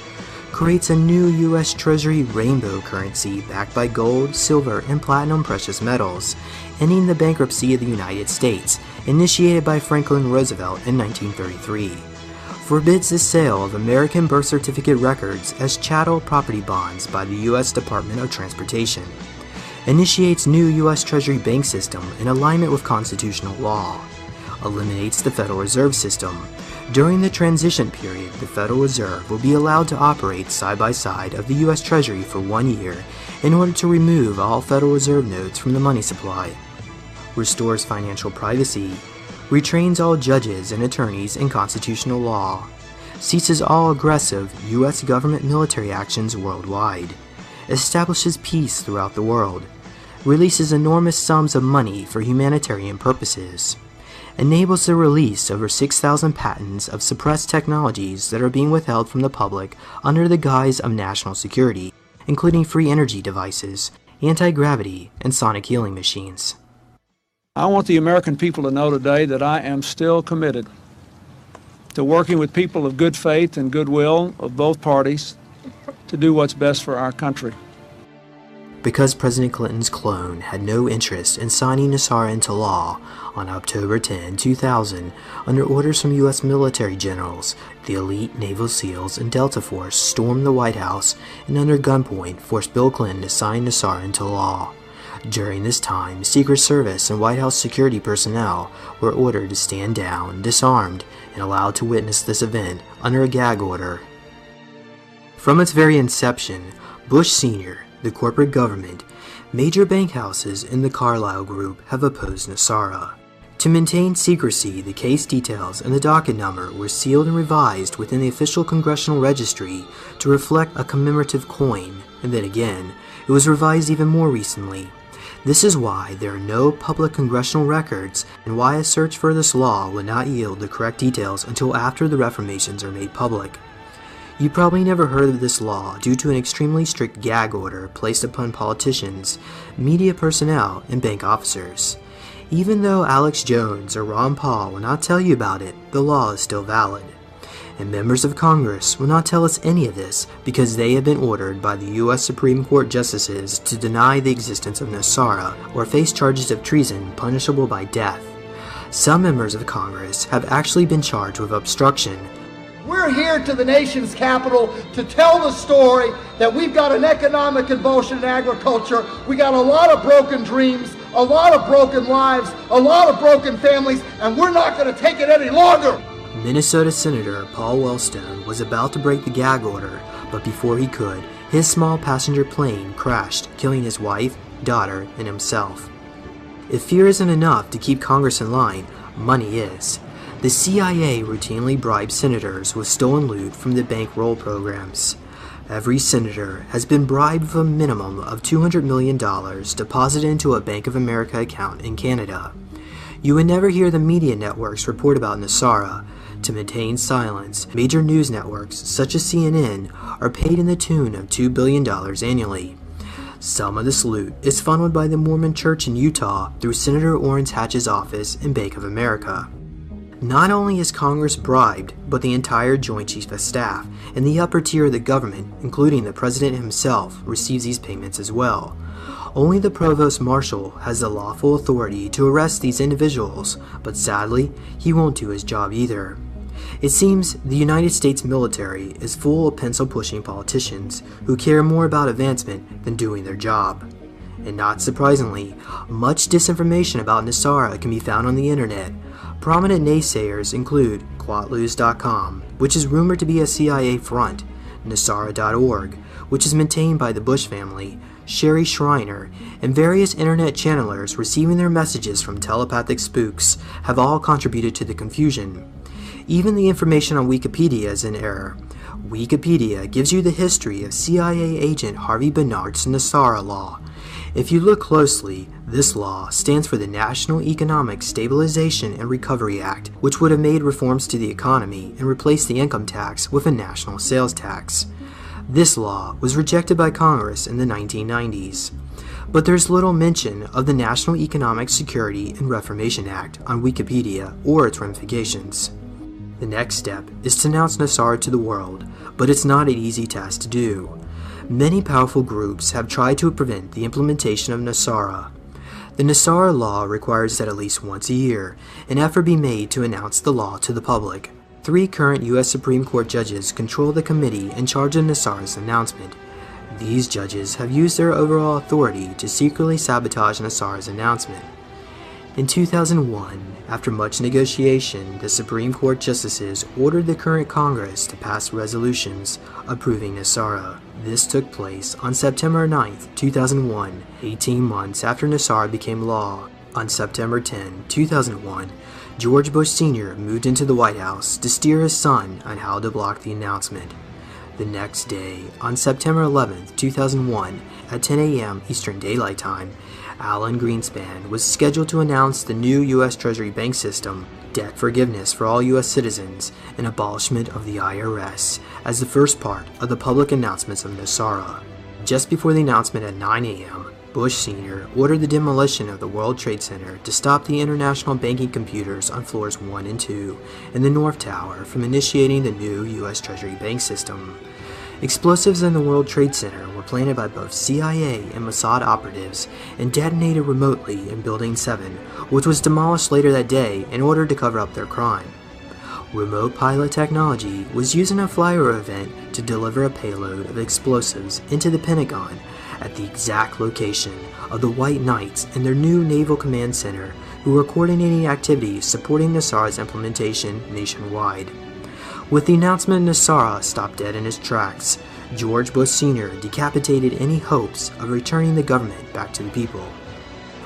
Creates a new U.S. Treasury rainbow currency backed by gold, silver, and platinum precious metals, ending the bankruptcy of the United States, initiated by Franklin Roosevelt in 1933 forbids the sale of American birth certificate records as chattel property bonds by the U.S. Department of Transportation, initiates new U.S. Treasury bank system in alignment with constitutional law, eliminates the Federal Reserve System. During the transition period, the Federal Reserve will be allowed to operate side by side of the U.S. Treasury for one year in order to remove all Federal Reserve notes from the money supply, restores financial privacy, retrains all judges and attorneys in constitutional law, ceases all aggressive U.S. government military actions worldwide, establishes peace throughout the world, releases enormous sums of money for humanitarian purposes, enables the release over 6,000 patents of suppressed technologies that are being withheld from the public under the guise of national security, including free energy devices, anti gravity, and sonic healing machines. I want the American people to know today that I am still committed to working with people of good faith and goodwill of both parties to do what's best for our country. Because President Clinton's clone had no interest in signing NESARA into law, on October 10, 2000, under orders from U.S. military generals, the elite Naval SEALs and Delta Force stormed the White House and under gunpoint forced Bill Clinton to sign NESARA into law. During this time, Secret Service and White House security personnel were ordered to stand down, disarmed, and allowed to witness this event under a gag order. From its very inception, Bush Sr., the corporate government, major bank houses, and the Carlyle Group have opposed NESARA. To maintain secrecy, the case details and the docket number were sealed and revised within the official congressional registry to reflect a commemorative coin, and then again, it was revised even more recently. This is why there are no public congressional records and why a search for this law will not yield the correct details until after the reformations are made public. You probably never heard of this law due to an extremely strict gag order placed upon politicians, media personnel, and bank officers. Even though Alex Jones or Ron Paul will not tell you about it, the law is still valid. And members of Congress will not tell us any of this because they have been ordered by the U.S. Supreme Court justices to deny the existence of NESARA or face charges of treason punishable by death. Some members of Congress have actually been charged with obstruction we're here to the nation's capital to tell the story that we've got an economic convulsion in agriculture. We got a lot of broken dreams, a lot of broken lives, a lot of broken families, and we're not going to take it any longer. Minnesota Senator Paul Wellstone was about to break the gag order, but before he could, his small passenger plane crashed, killing his wife, daughter, and himself. If fear isn't enough to keep Congress in line, money is. The CIA routinely bribes senators with stolen loot from the bankroll programs. Every senator has been bribed with a minimum of $200 million deposited into a Bank of America account in Canada. You would never hear the media networks report about NESARA. To maintain silence, major news networks, such as CNN, are paid in the tune of $2 billion annually. Some of this loot is funneled by the Mormon Church in Utah through Senator Orrin Hatch's office in Bank of America. Not only is Congress bribed, but the entire Joint Chiefs of Staff and the upper tier of the government, including the President himself, receives these payments as well. Only the Provost Marshal has the lawful authority to arrest these individuals, but sadly, he won't do his job either. It seems the United States military is full of pencil pushing politicians who care more about advancement than doing their job. And not surprisingly, much disinformation about NESARA can be found on the internet, Prominent naysayers include Quatloos.com, which is rumored to be a CIA front, NESARA.org, which is maintained by the Bush family, Sherry Shriner, and various internet channelers receiving their messages from telepathic spooks have all contributed to the confusion. Even the information on Wikipedia is in error. Wikipedia gives you the history of CIA agent Harvey Barnard's NESARA law, if you look closely, this law stands for the National Economic Stabilization and Recovery Act, which would have made reforms to the economy and replaced the income tax with a national sales tax. This law was rejected by Congress in the 1990s. But there's little mention of the National Economic Security and Reformation Act on Wikipedia or its ramifications. The next step is to announce NESARA to the world, but it's not an easy task to do. Many powerful groups have tried to prevent the implementation of NESARA. The NESARA law requires that at least once a year, an effort be made to announce the law to the public. Three current U.S. Supreme Court judges control the committee in charge of NESARA's announcement. These judges have used their overall authority to secretly sabotage NESARA's announcement. In 2001, after much negotiation, the Supreme Court justices ordered the current Congress to pass resolutions approving NESARA. This took place on September 9, 2001, 18 months after NESARA became law. On September 10, 2001, George Bush Sr. moved into the White House to steer his son on how to block the announcement. The next day, on September 11, 2001, at 10 a.m. Eastern Daylight Time, Alan Greenspan was scheduled to announce the new U.S. Treasury bank system, debt forgiveness for all U.S. citizens, and abolishment of the IRS as the first part of the public announcements of NESARA. Just before the announcement at 9 a.m., Bush Sr. ordered the demolition of the World Trade Center to stop the international banking computers on floors 1 and 2 in the North Tower from initiating the new U.S. Treasury bank system. Explosives in the World Trade Center were planted by both CIA and Mossad operatives and detonated remotely in Building 7, which was demolished later that day in order to cover up their crime. Remote pilot technology was used in a flyover event to deliver a payload of explosives into the Pentagon at the exact location of the White Knights and their new Naval Command Center, who were coordinating activities supporting NESARA's implementation nationwide. With the announcement, NESARA stopped dead in his tracks. George Bush Sr. decapitated any hopes of returning the government back to the people.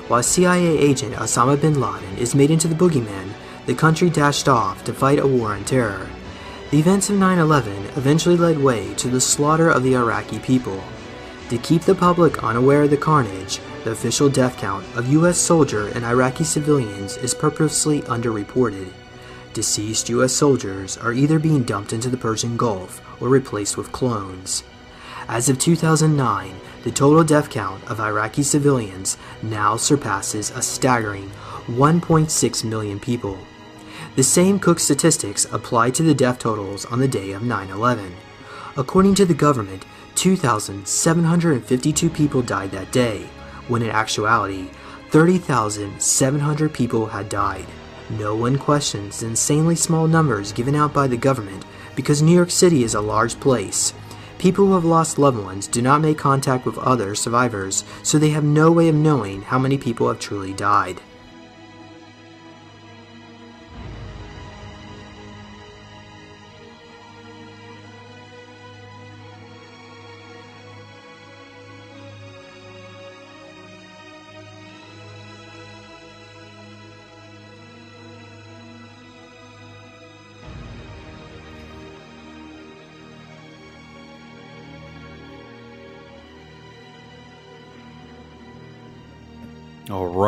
While CIA agent Osama bin Laden is made into the boogeyman, the country dashed off to fight a war on terror. The events of 9 11 eventually led way to the slaughter of the Iraqi people. To keep the public unaware of the carnage, the official death count of U.S. soldier and Iraqi civilians is purposely underreported. Deceased U.S. soldiers are either being dumped into the Persian Gulf or replaced with clones. As of 2009, the total death count of Iraqi civilians now surpasses a staggering 1.6 million people. The same Cook statistics apply to the death totals on the day of 9 11. According to the government, 2,752 people died that day, when in actuality, 30,700 people had died. No one questions the insanely small numbers given out by the government because New York City is a large place. People who have lost loved ones do not make contact with other survivors, so they have no way of knowing how many people have truly died.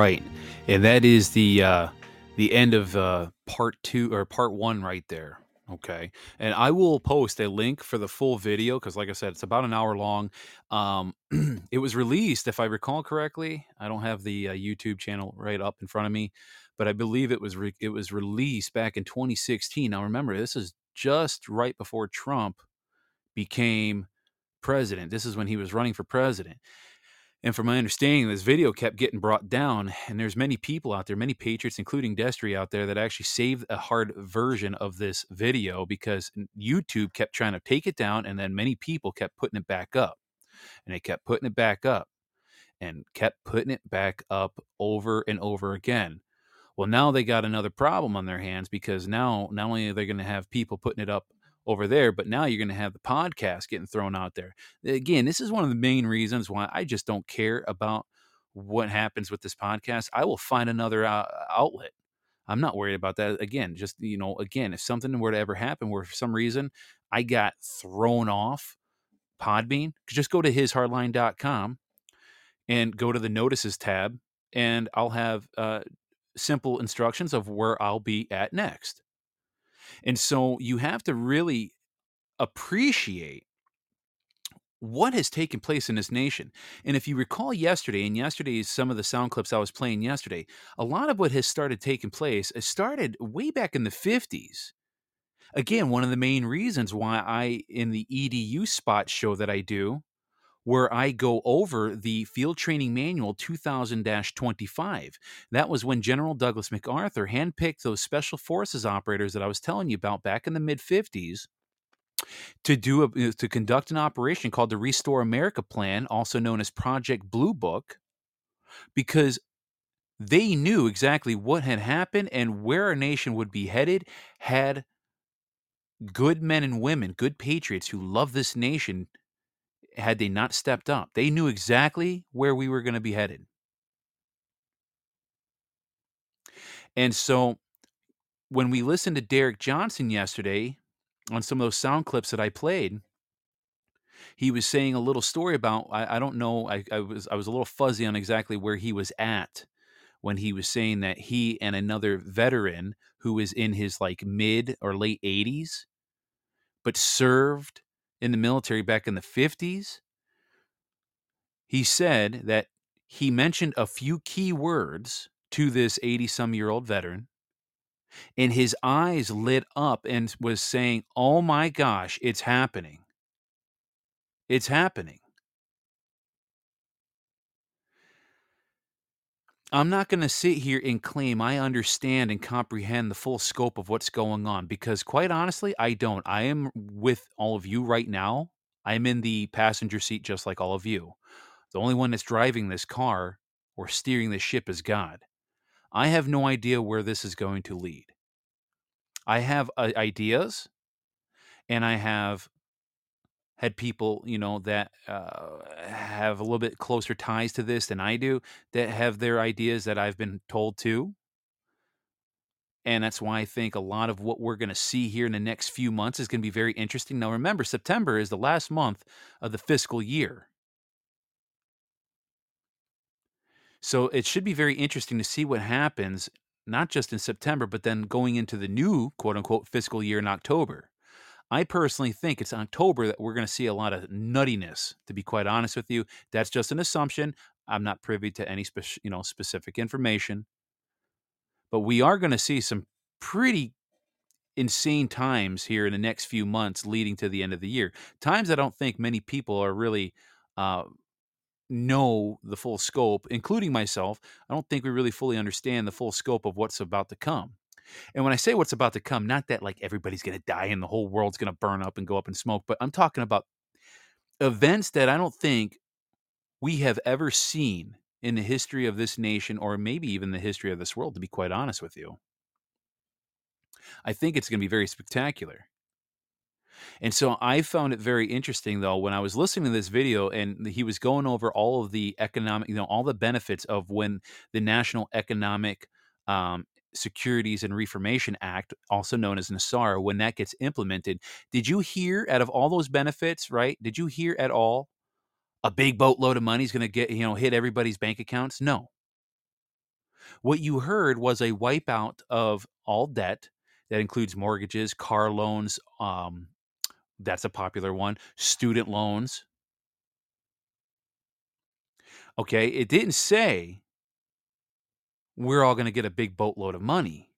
Right, and that is the uh, the end of uh, part two or part one right there. Okay, and I will post a link for the full video because, like I said, it's about an hour long. Um, it was released, if I recall correctly. I don't have the uh, YouTube channel right up in front of me, but I believe it was re- it was released back in 2016. Now, remember, this is just right before Trump became president. This is when he was running for president. And from my understanding, this video kept getting brought down, and there's many people out there, many patriots, including Destry out there, that actually saved a hard version of this video because YouTube kept trying to take it down, and then many people kept putting it back up, and they kept putting it back up, and kept putting it back up over and over again. Well, now they got another problem on their hands because now not only are they going to have people putting it up over there. But now you're going to have the podcast getting thrown out there. Again, this is one of the main reasons why I just don't care about what happens with this podcast. I will find another uh, outlet. I'm not worried about that. Again, just, you know, again, if something were to ever happen where for some reason I got thrown off Podbean, just go to hishardline.com and go to the notices tab, and I'll have uh, simple instructions of where I'll be at next. And so you have to really appreciate what has taken place in this nation. And if you recall yesterday, and yesterday's some of the sound clips I was playing yesterday, a lot of what has started taking place started way back in the 50s. Again, one of the main reasons why I, in the EDU spot show that I do, where I go over the Field Training Manual 2000 25. That was when General Douglas MacArthur handpicked those special forces operators that I was telling you about back in the mid 50s to do a, uh, to conduct an operation called the Restore America Plan, also known as Project Blue Book, because they knew exactly what had happened and where our nation would be headed had good men and women, good patriots who love this nation had they not stepped up. They knew exactly where we were going to be headed. And so when we listened to Derek Johnson yesterday on some of those sound clips that I played, he was saying a little story about I, I don't know I, I was I was a little fuzzy on exactly where he was at when he was saying that he and another veteran who was in his like mid or late 80s but served in the military back in the 50s, he said that he mentioned a few key words to this 80 some year old veteran, and his eyes lit up and was saying, Oh my gosh, it's happening. It's happening. I'm not going to sit here and claim I understand and comprehend the full scope of what's going on because, quite honestly, I don't. I am with all of you right now. I'm in the passenger seat just like all of you. The only one that's driving this car or steering this ship is God. I have no idea where this is going to lead. I have uh, ideas and I have had people, you know, that uh, have a little bit closer ties to this than I do, that have their ideas that I've been told to. And that's why I think a lot of what we're going to see here in the next few months is going to be very interesting. Now, remember, September is the last month of the fiscal year. So it should be very interesting to see what happens, not just in September, but then going into the new quote unquote fiscal year in October. I personally think it's October that we're going to see a lot of nuttiness. To be quite honest with you, that's just an assumption. I'm not privy to any spe- you know specific information, but we are going to see some pretty insane times here in the next few months leading to the end of the year. Times I don't think many people are really uh, know the full scope, including myself. I don't think we really fully understand the full scope of what's about to come. And when I say what's about to come, not that like everybody's going to die and the whole world's going to burn up and go up in smoke, but I'm talking about events that I don't think we have ever seen in the history of this nation or maybe even the history of this world, to be quite honest with you. I think it's going to be very spectacular. And so I found it very interesting though when I was listening to this video and he was going over all of the economic, you know, all the benefits of when the National Economic um, Securities and Reformation Act, also known as NESARA, when that gets implemented, did you hear out of all those benefits, right? Did you hear at all a big boatload of money is going to get, you know, hit everybody's bank accounts? No. What you heard was a wipeout of all debt that includes mortgages, car loans, um, that's a popular one, student loans. Okay, it didn't say we're all going to get a big boatload of money.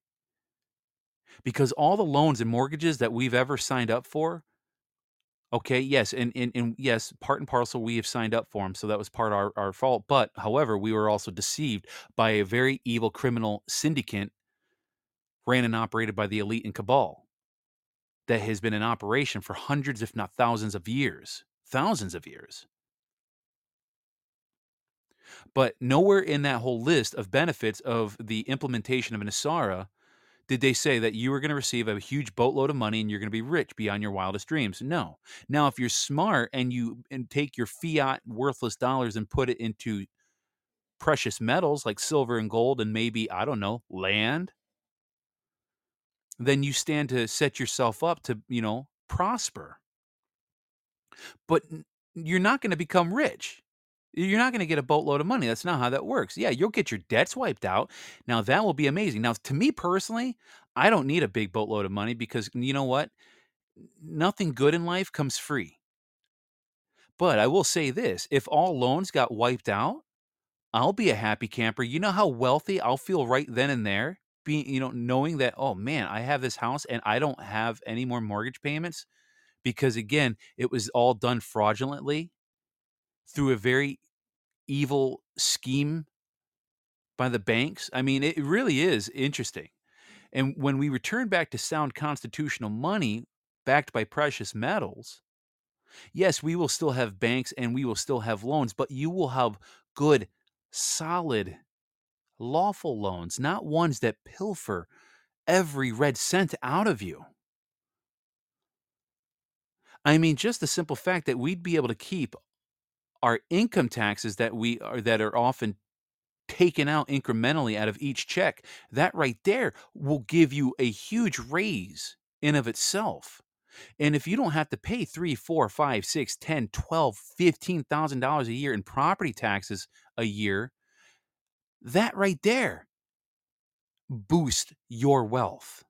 Because all the loans and mortgages that we've ever signed up for, okay, yes, and, and, and yes, part and parcel, we have signed up for them. So that was part our, our fault. But however, we were also deceived by a very evil criminal syndicate ran and operated by the elite and cabal that has been in operation for hundreds, if not thousands of years. Thousands of years. But nowhere in that whole list of benefits of the implementation of NESARA did they say that you were going to receive a huge boatload of money and you're going to be rich beyond your wildest dreams. No. Now, if you're smart and you and take your fiat worthless dollars and put it into precious metals like silver and gold and maybe, I don't know, land, then you stand to set yourself up to, you know, prosper. But you're not going to become rich. You're not going to get a boatload of money. That's not how that works. Yeah, you'll get your debts wiped out. Now, that will be amazing. Now, to me personally, I don't need a big boatload of money because you know what? Nothing good in life comes free. But I will say this if all loans got wiped out, I'll be a happy camper. You know how wealthy I'll feel right then and there? Being, you know, knowing that, oh man, I have this house and I don't have any more mortgage payments because, again, it was all done fraudulently through a very evil scheme by the banks. I mean, it really is interesting. And when we return back to sound constitutional money backed by precious metals, yes, we will still have banks and we will still have loans, but you will have good, solid, lawful loans, not ones that pilfer every red cent out of you. I mean, just the simple fact that we'd be able to keep our income taxes that we are that are often taken out incrementally out of each check that right there will give you a huge raise in of itself. And if you don't have to pay three four five six ten twelve fifteen thousand dollars a year in property taxes a year that right there boost your wealth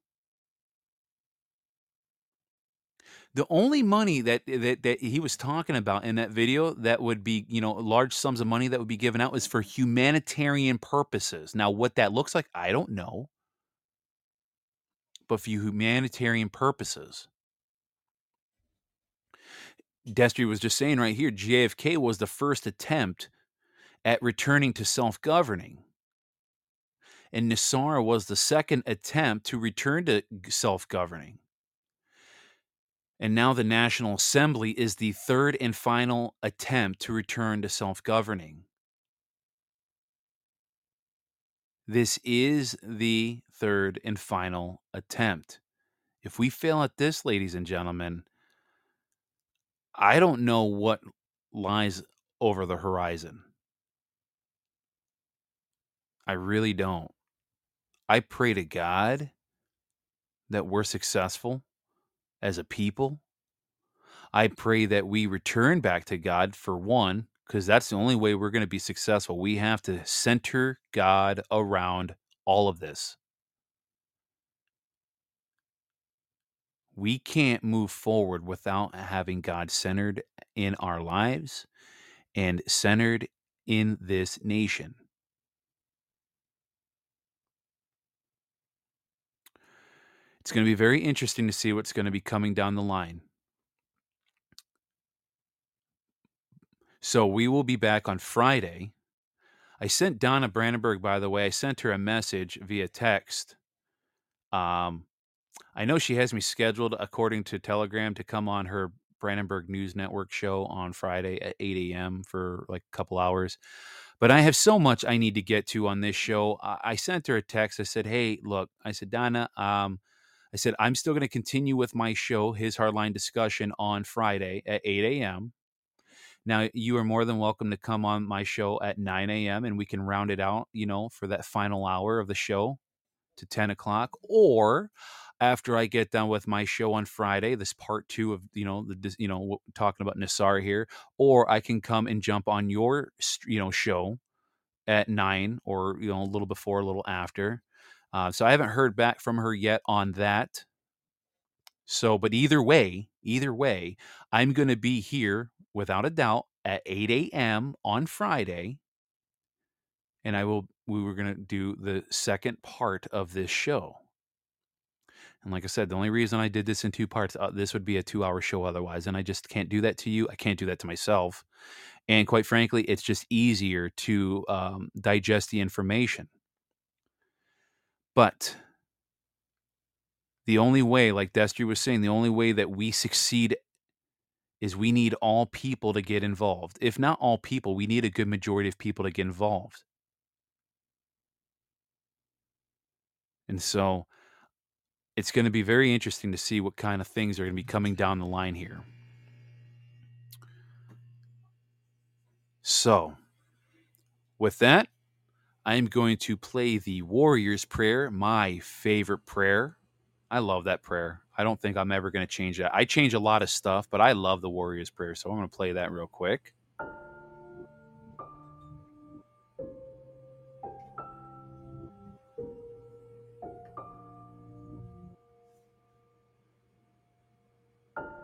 the only money that, that that he was talking about in that video that would be you know large sums of money that would be given out is for humanitarian purposes. Now what that looks like i don't know. But for humanitarian purposes. Destry was just saying right here jfk was the first attempt at returning to self-governing. And NESARA was the second attempt to return to self-governing and now the National Assembly is the third and final attempt to return to self governing. This is the third and final attempt. If we fail at this, ladies and gentlemen, I don't know what lies over the horizon. I really don't. I pray to God that we're successful as a people. I pray that we return back to God for one, because that's the only way we're going to be successful. We have to center God around all of this. We can't move forward without having God centered in our lives and centered in this nation. It's going to be very interesting to see what's going to be coming down the line. So we will be back on Friday. I sent Donna Brandenburg, by the way, I sent her a message via text. Um, I know she has me scheduled according to Telegram to come on her Brandenburg News Network show on Friday at 8 a.m. for like a couple hours. But I have so much I need to get to on this show. I, sent her a text. I said, "Hey, look," I said, "Donna, um, I said, I'm still going to continue with my show, His Hardline Discussion, on Friday at 8 a.m. Now, you are more than welcome to come on my show at 9 a.m. and we can round it out, you know, for that final hour of the show to 10 o'clock. Or after I get done with my show on Friday, this part two of, you know, the, you know, talking about NESARA here, or I can come and jump on your, you know, show at nine or, you know, a little before, a little after uh, so I haven't heard back from her yet on that. So, but either way, either way, I'm going to be here without a doubt at 8 a.m. on Friday. And I will, we were going to do the second part of this show. And like I said, the only reason I did this in two parts, uh, this would be a two hour show otherwise. And I just can't do that to you. I can't do that to myself. And quite frankly, it's just easier to um, digest the information. But the only way, like Destry was saying, the only way that we succeed is we need all people to get involved. If not all people, we need a good majority of people to get involved. And so it's going to be very interesting to see what kind of things are going to be coming down the line here. So, with that, I'm going to play the Warrior's Prayer, my favorite prayer. I love that prayer. I don't think I'm ever going to change that. I change a lot of stuff, but I love the Warrior's Prayer, so I'm going to play that real quick.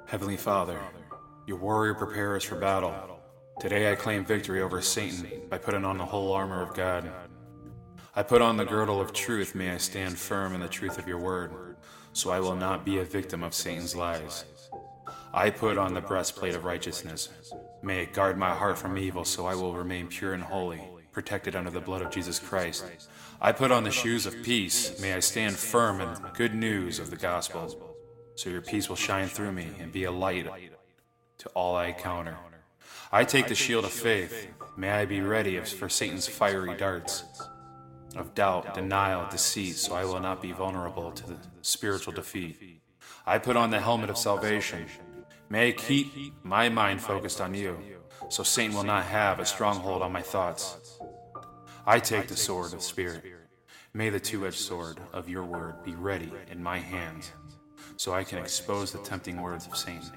Heavenly Father, your warrior prepares for battle. Today I claim victory over Satan by putting on the whole armor of God. I put on the girdle of truth, may I stand firm in the truth of your word, so I will not be a victim of Satan's lies. I put on the breastplate of righteousness. May it guard my heart from evil, so I will remain pure and holy, protected under the blood of Jesus Christ. I put on the shoes of peace. May I stand firm in the good news of the gospel, so your peace will shine through me and be a light to all I encounter. I take the shield of faith. May I be ready for Satan's fiery darts of doubt, denial, deceit, so I will not be vulnerable to the spiritual defeat. I put on the helmet of salvation. May I keep my mind focused on you, so Satan will not have a stronghold on my thoughts. I take the sword of Spirit. May the two edged sword of your word be ready in my hands, so I can expose the tempting words of Satan.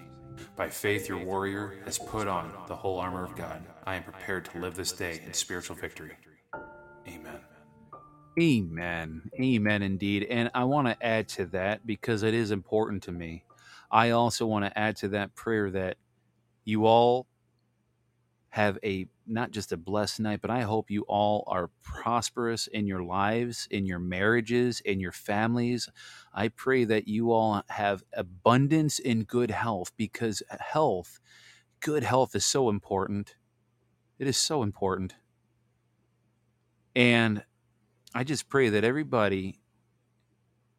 By faith, your warrior has put on the whole armor of God. I am prepared to live this day in spiritual victory. Amen. Amen. Indeed. And I want to add to that because it is important to me. I also want to add to that prayer that you all have a not just a blessed night, but I hope you all are prosperous in your lives, in your marriages, in your families. I pray that you all have abundance in good health because health, good health is so important. It is so important. And I just pray that everybody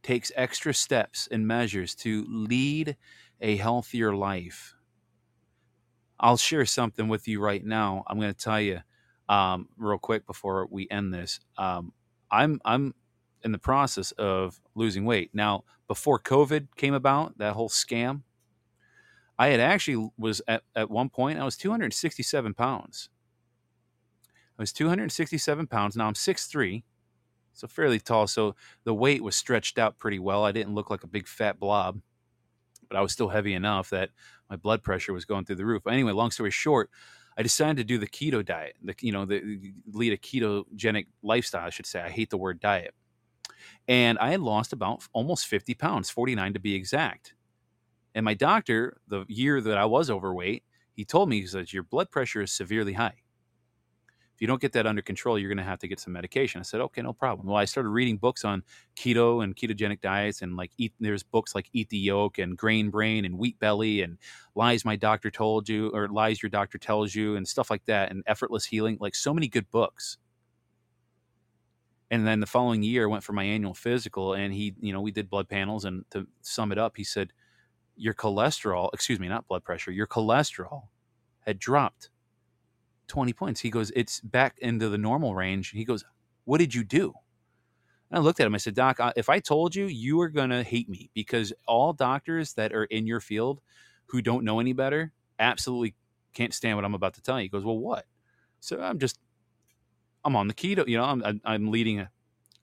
takes extra steps and measures to lead a healthier life. I'll share something with you right now. I'm going to tell you um, real quick before we end this. Um, I'm I'm in the process of losing weight now. Before COVID came about, that whole scam, I had actually was at, at one point I was 267 pounds. I was 267 pounds. Now I'm 6'3, so fairly tall. So the weight was stretched out pretty well. I didn't look like a big fat blob, but I was still heavy enough that my blood pressure was going through the roof. But anyway, long story short, I decided to do the keto diet. The you know the lead a ketogenic lifestyle. I should say. I hate the word diet. And I had lost about almost 50 pounds, 49 to be exact. And my doctor, the year that I was overweight, he told me, he says, Your blood pressure is severely high. You don't get that under control, you're going to have to get some medication. I said, Okay, no problem. Well, I started reading books on keto and ketogenic diets, and like eat, there's books like Eat the Yolk and Grain Brain and Wheat Belly and Lies My Doctor Told You or Lies Your Doctor Tells You and stuff like that, and Effortless Healing, like so many good books and then the following year I went for my annual physical and he you know we did blood panels and to sum it up he said your cholesterol, excuse me, not blood pressure, your cholesterol had dropped 20 points. He goes, it's back into the normal range. He goes, what did you do? And I looked at him. I said, Doc, if I told you, you are going to hate me because all doctors that are in your field who don't know any better absolutely can't stand what I'm about to tell you. He goes, well, what? So I'm just, I'm on the keto, you know, I'm, I'm leading a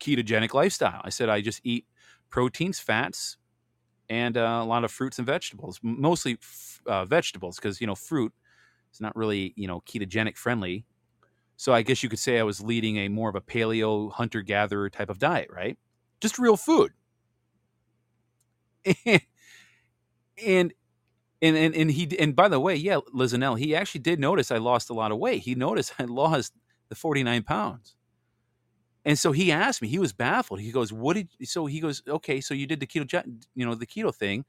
ketogenic lifestyle. I said, I just eat proteins, fats, and uh, a lot of fruits and vegetables, mostly f- uh, vegetables, because you know fruit is not really you know ketogenic friendly. So I guess you could say I was leading a more of a paleo hunter gatherer type of diet, right? Just real food. and and and and he and by the way, yeah, Lizanelle, he actually did notice I lost a lot of weight. He noticed I lost the 49 pounds. And so he asked me, he was baffled. He goes, What did so he goes, Okay, so you did the keto you know, the keto thing.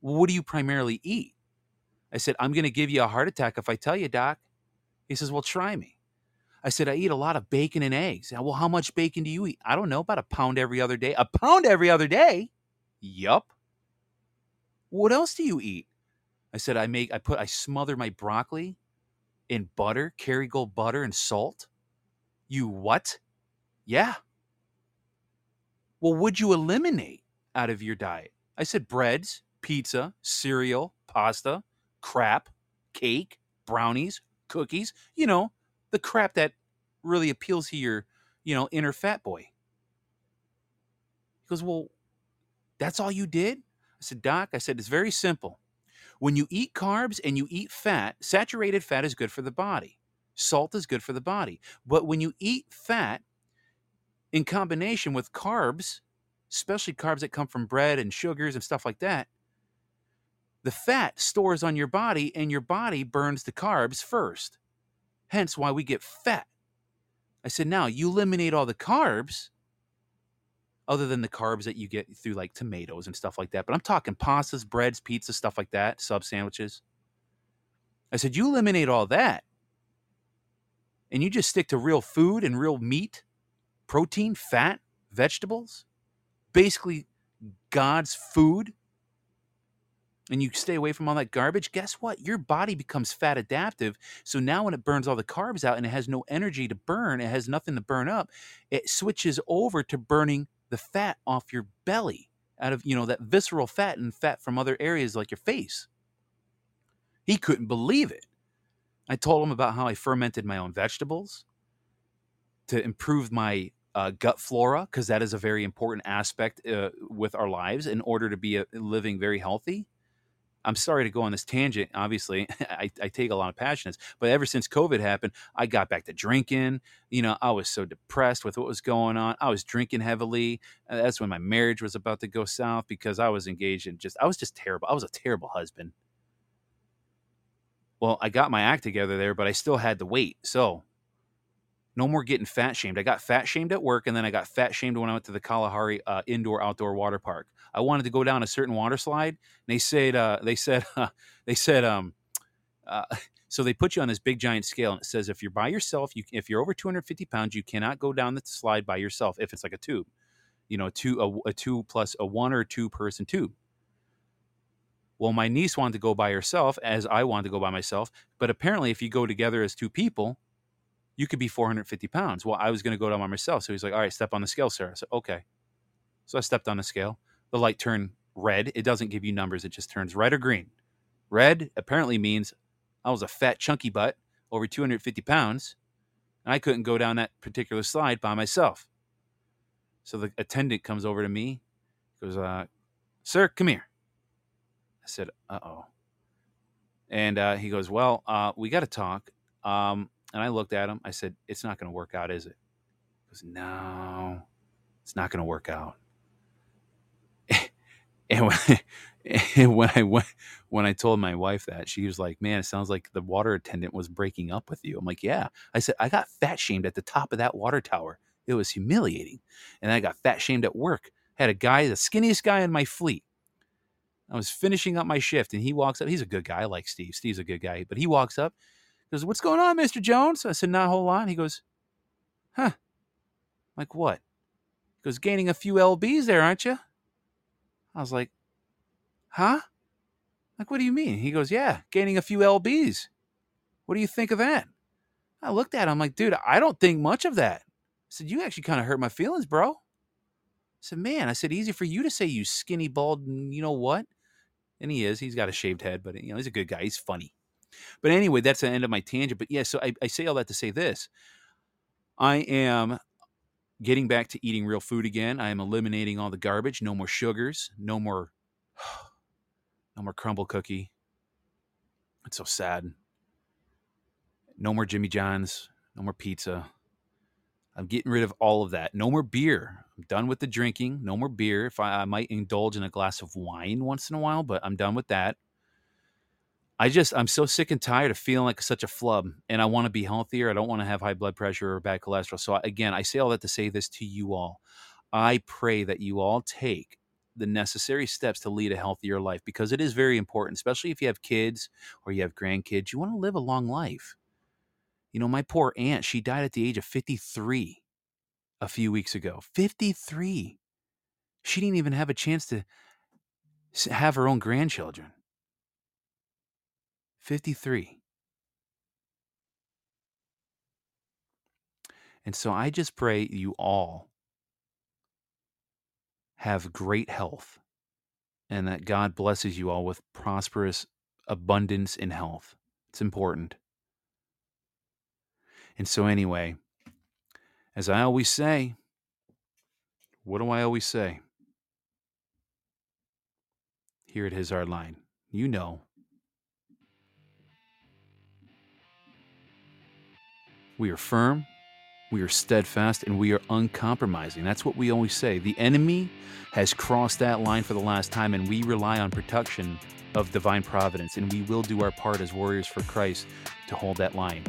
What do you primarily eat? I said, I'm gonna give you a heart attack if I tell you, Doc. He says, Well, try me. I said, I eat a lot of bacon and eggs. Well, how much bacon do you eat? I don't know, about a pound every other day. A pound every other day? Yup. What else do you eat? I said, I make I put I smother my broccoli in butter, Kerrygold butter and salt. You what? Yeah. Well, would you eliminate out of your diet? I said breads, pizza, cereal, pasta, crap, cake, brownies, cookies, you know, the crap that really appeals to your, you know, inner fat boy. He goes, Well, that's all you did? I said, Doc, I said, it's very simple. When you eat carbs and you eat fat, saturated fat is good for the body. Salt is good for the body. But when you eat fat, in combination with carbs, especially carbs that come from bread and sugars and stuff like that, the fat stores on your body and your body burns the carbs first. Hence why we get fat. I said, now you eliminate all the carbs, other than the carbs that you get through like tomatoes and stuff like that. But I'm talking pastas, breads, pizza, stuff like that, sub sandwiches. I said, you eliminate all that and you just stick to real food and real meat protein, fat, vegetables, basically God's food, and you stay away from all that garbage, guess what? Your body becomes fat adaptive. So now when it burns all the carbs out and it has no energy to burn, it has nothing to burn up, it switches over to burning the fat off your belly out of, you know, that visceral fat and fat from other areas like your face. He couldn't believe it. I told him about how I fermented my own vegetables to improve my uh, gut flora because that is a very important aspect uh, with our lives in order to be a, living very healthy. I'm sorry to go on this tangent. Obviously, I, I, take a lot of passions, but ever since COVID happened, I got back to drinking. You know, I was so depressed with what was going on. I was drinking heavily. Uh, that's when my marriage was about to go south because I was engaged in just, I was just terrible. I was a terrible husband. Well, I got my act together there, but I still had the weight. So no more getting fat shamed. I got fat shamed at work, and then I got fat shamed when I went to the Kalahari uh, indoor outdoor water park. I wanted to go down a certain water slide, and they said uh, they said uh, they said um, uh, so they put you on this big giant scale, and it says if you're by yourself, you if you're over 250 pounds, you cannot go down the slide by yourself if it's like a tube, you know, two a, a two plus a one or two person tube. Well, my niece wanted to go by herself, as I wanted to go by myself, but apparently, if you go together as two people, you could be 450 pounds. Well, I was going to go down by myself. So he's like, all right, step on the scale, sir. I said, okay. So I stepped on the scale. The light turned red. It doesn't give you numbers, it just turns red or green. Red apparently means I was a fat, chunky butt, over 250 pounds, and I couldn't go down that particular slide by myself. So the attendant comes over to me, goes, uh, Sir, come here. I said, Uh oh. And uh, he goes, Well, uh, we got to talk. Um, and I looked at him. I said, It's not going to work out, is it? He goes, No, it's not going to work out. and when, and when I went, when I told my wife that, she was like, "Man, it sounds like the water attendant was breaking up with you." I'm like, "Yeah." I said, "I got fat shamed at the top of that water tower. It was humiliating." And I got fat shamed at work. I had a guy, the skinniest guy in my fleet. I was finishing up my shift, and he walks up. He's a good guy. I like Steve. Steve's a good guy, but he walks up, goes, "What's going on, Mister Jones?" I said, "Not a whole lot." He goes, "Huh? Like what?" He goes, "Gaining a few lbs there, aren't you?" I was like, "Huh?" Like, what do you mean? He goes, Yeah, gaining a few LBs. What do you think of that? I looked at him like, dude, I don't think much of that. I said, You actually kind of hurt my feelings, bro. I said, Man, I said, easy for you to say, you skinny, bald, you know what? And he is. He's got a shaved head, but you know, he's a good guy. He's funny. But anyway, that's the end of my tangent. But yeah, so I, I say all that to say this. I am getting back to eating real food again. I am eliminating all the garbage. No more sugars. No more no more Crumbl cookie. It's so sad. No more Jimmy John's. No more pizza. I'm getting rid of all of that. No more beer. I'm done with the drinking. No more beer. If I, I might indulge in a glass of wine once in a while, but I'm done with that. I just I'm so sick and tired of feeling like such a flub, and I want to be healthier. I don't want to have high blood pressure or bad cholesterol. So again, I say all that to say this to you all. I pray that you all take the necessary steps to lead a healthier life because it is very important, especially if you have kids or you have grandkids. You want to live a long life. You know, my poor aunt, she died at the age of 53 a few weeks ago. 53. She didn't even have a chance to have her own grandchildren. 53. And so I just pray you all have great health and that God blesses you all with prosperous abundance in health. It's important. And so, anyway, as I always say, what do I always say? Here at His Hard Line, you know. We are firm, we are steadfast and we are uncompromising. That's what we always say. The enemy has crossed that line for the last time, and we rely on protection of divine providence, and we will do our part as warriors for Christ to hold that line.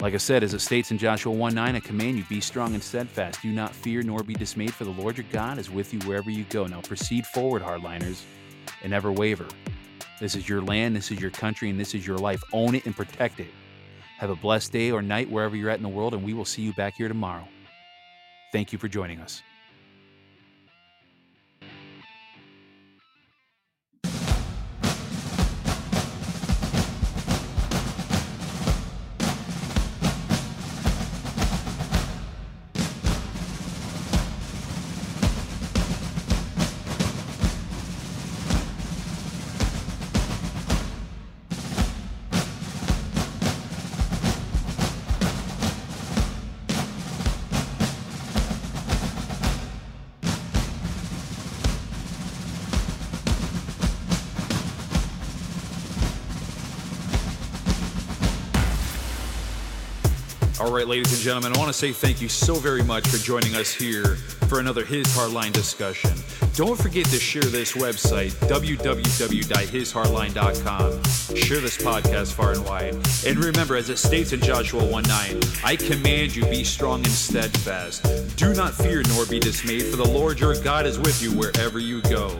Like I said, as it states in Joshua 1 9, I command you, be strong and steadfast. Do not fear nor be dismayed, for the Lord your God is with you wherever you go. Now proceed forward, hardliners, and never waver. This is your land, this is your country, and this is your life. Own it and protect it. Have a blessed day or night wherever you're at in the world, and we will see you back here tomorrow. Thank you for joining us. Gentlemen, I want to say thank you so very much for joining us here for another His Hardline discussion. Don't forget to share this website, www.hishardline.com. Share this podcast far and wide. And remember, as it states in Joshua 1 9, I command you, be strong and steadfast. Do not fear nor be dismayed, for the Lord your God is with you wherever you go.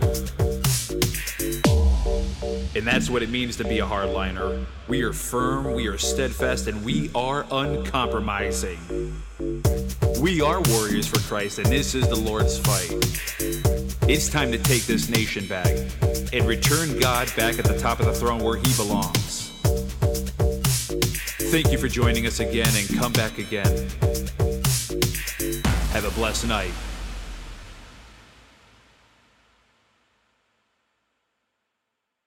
And that's what it means to be a hardliner. We are firm, we are steadfast, and we are uncompromising. We are warriors for Christ, and this is the Lord's fight. It's time to take this nation back and return God back at the top of the throne where he belongs. Thank you for joining us again and come back again. Have a blessed night.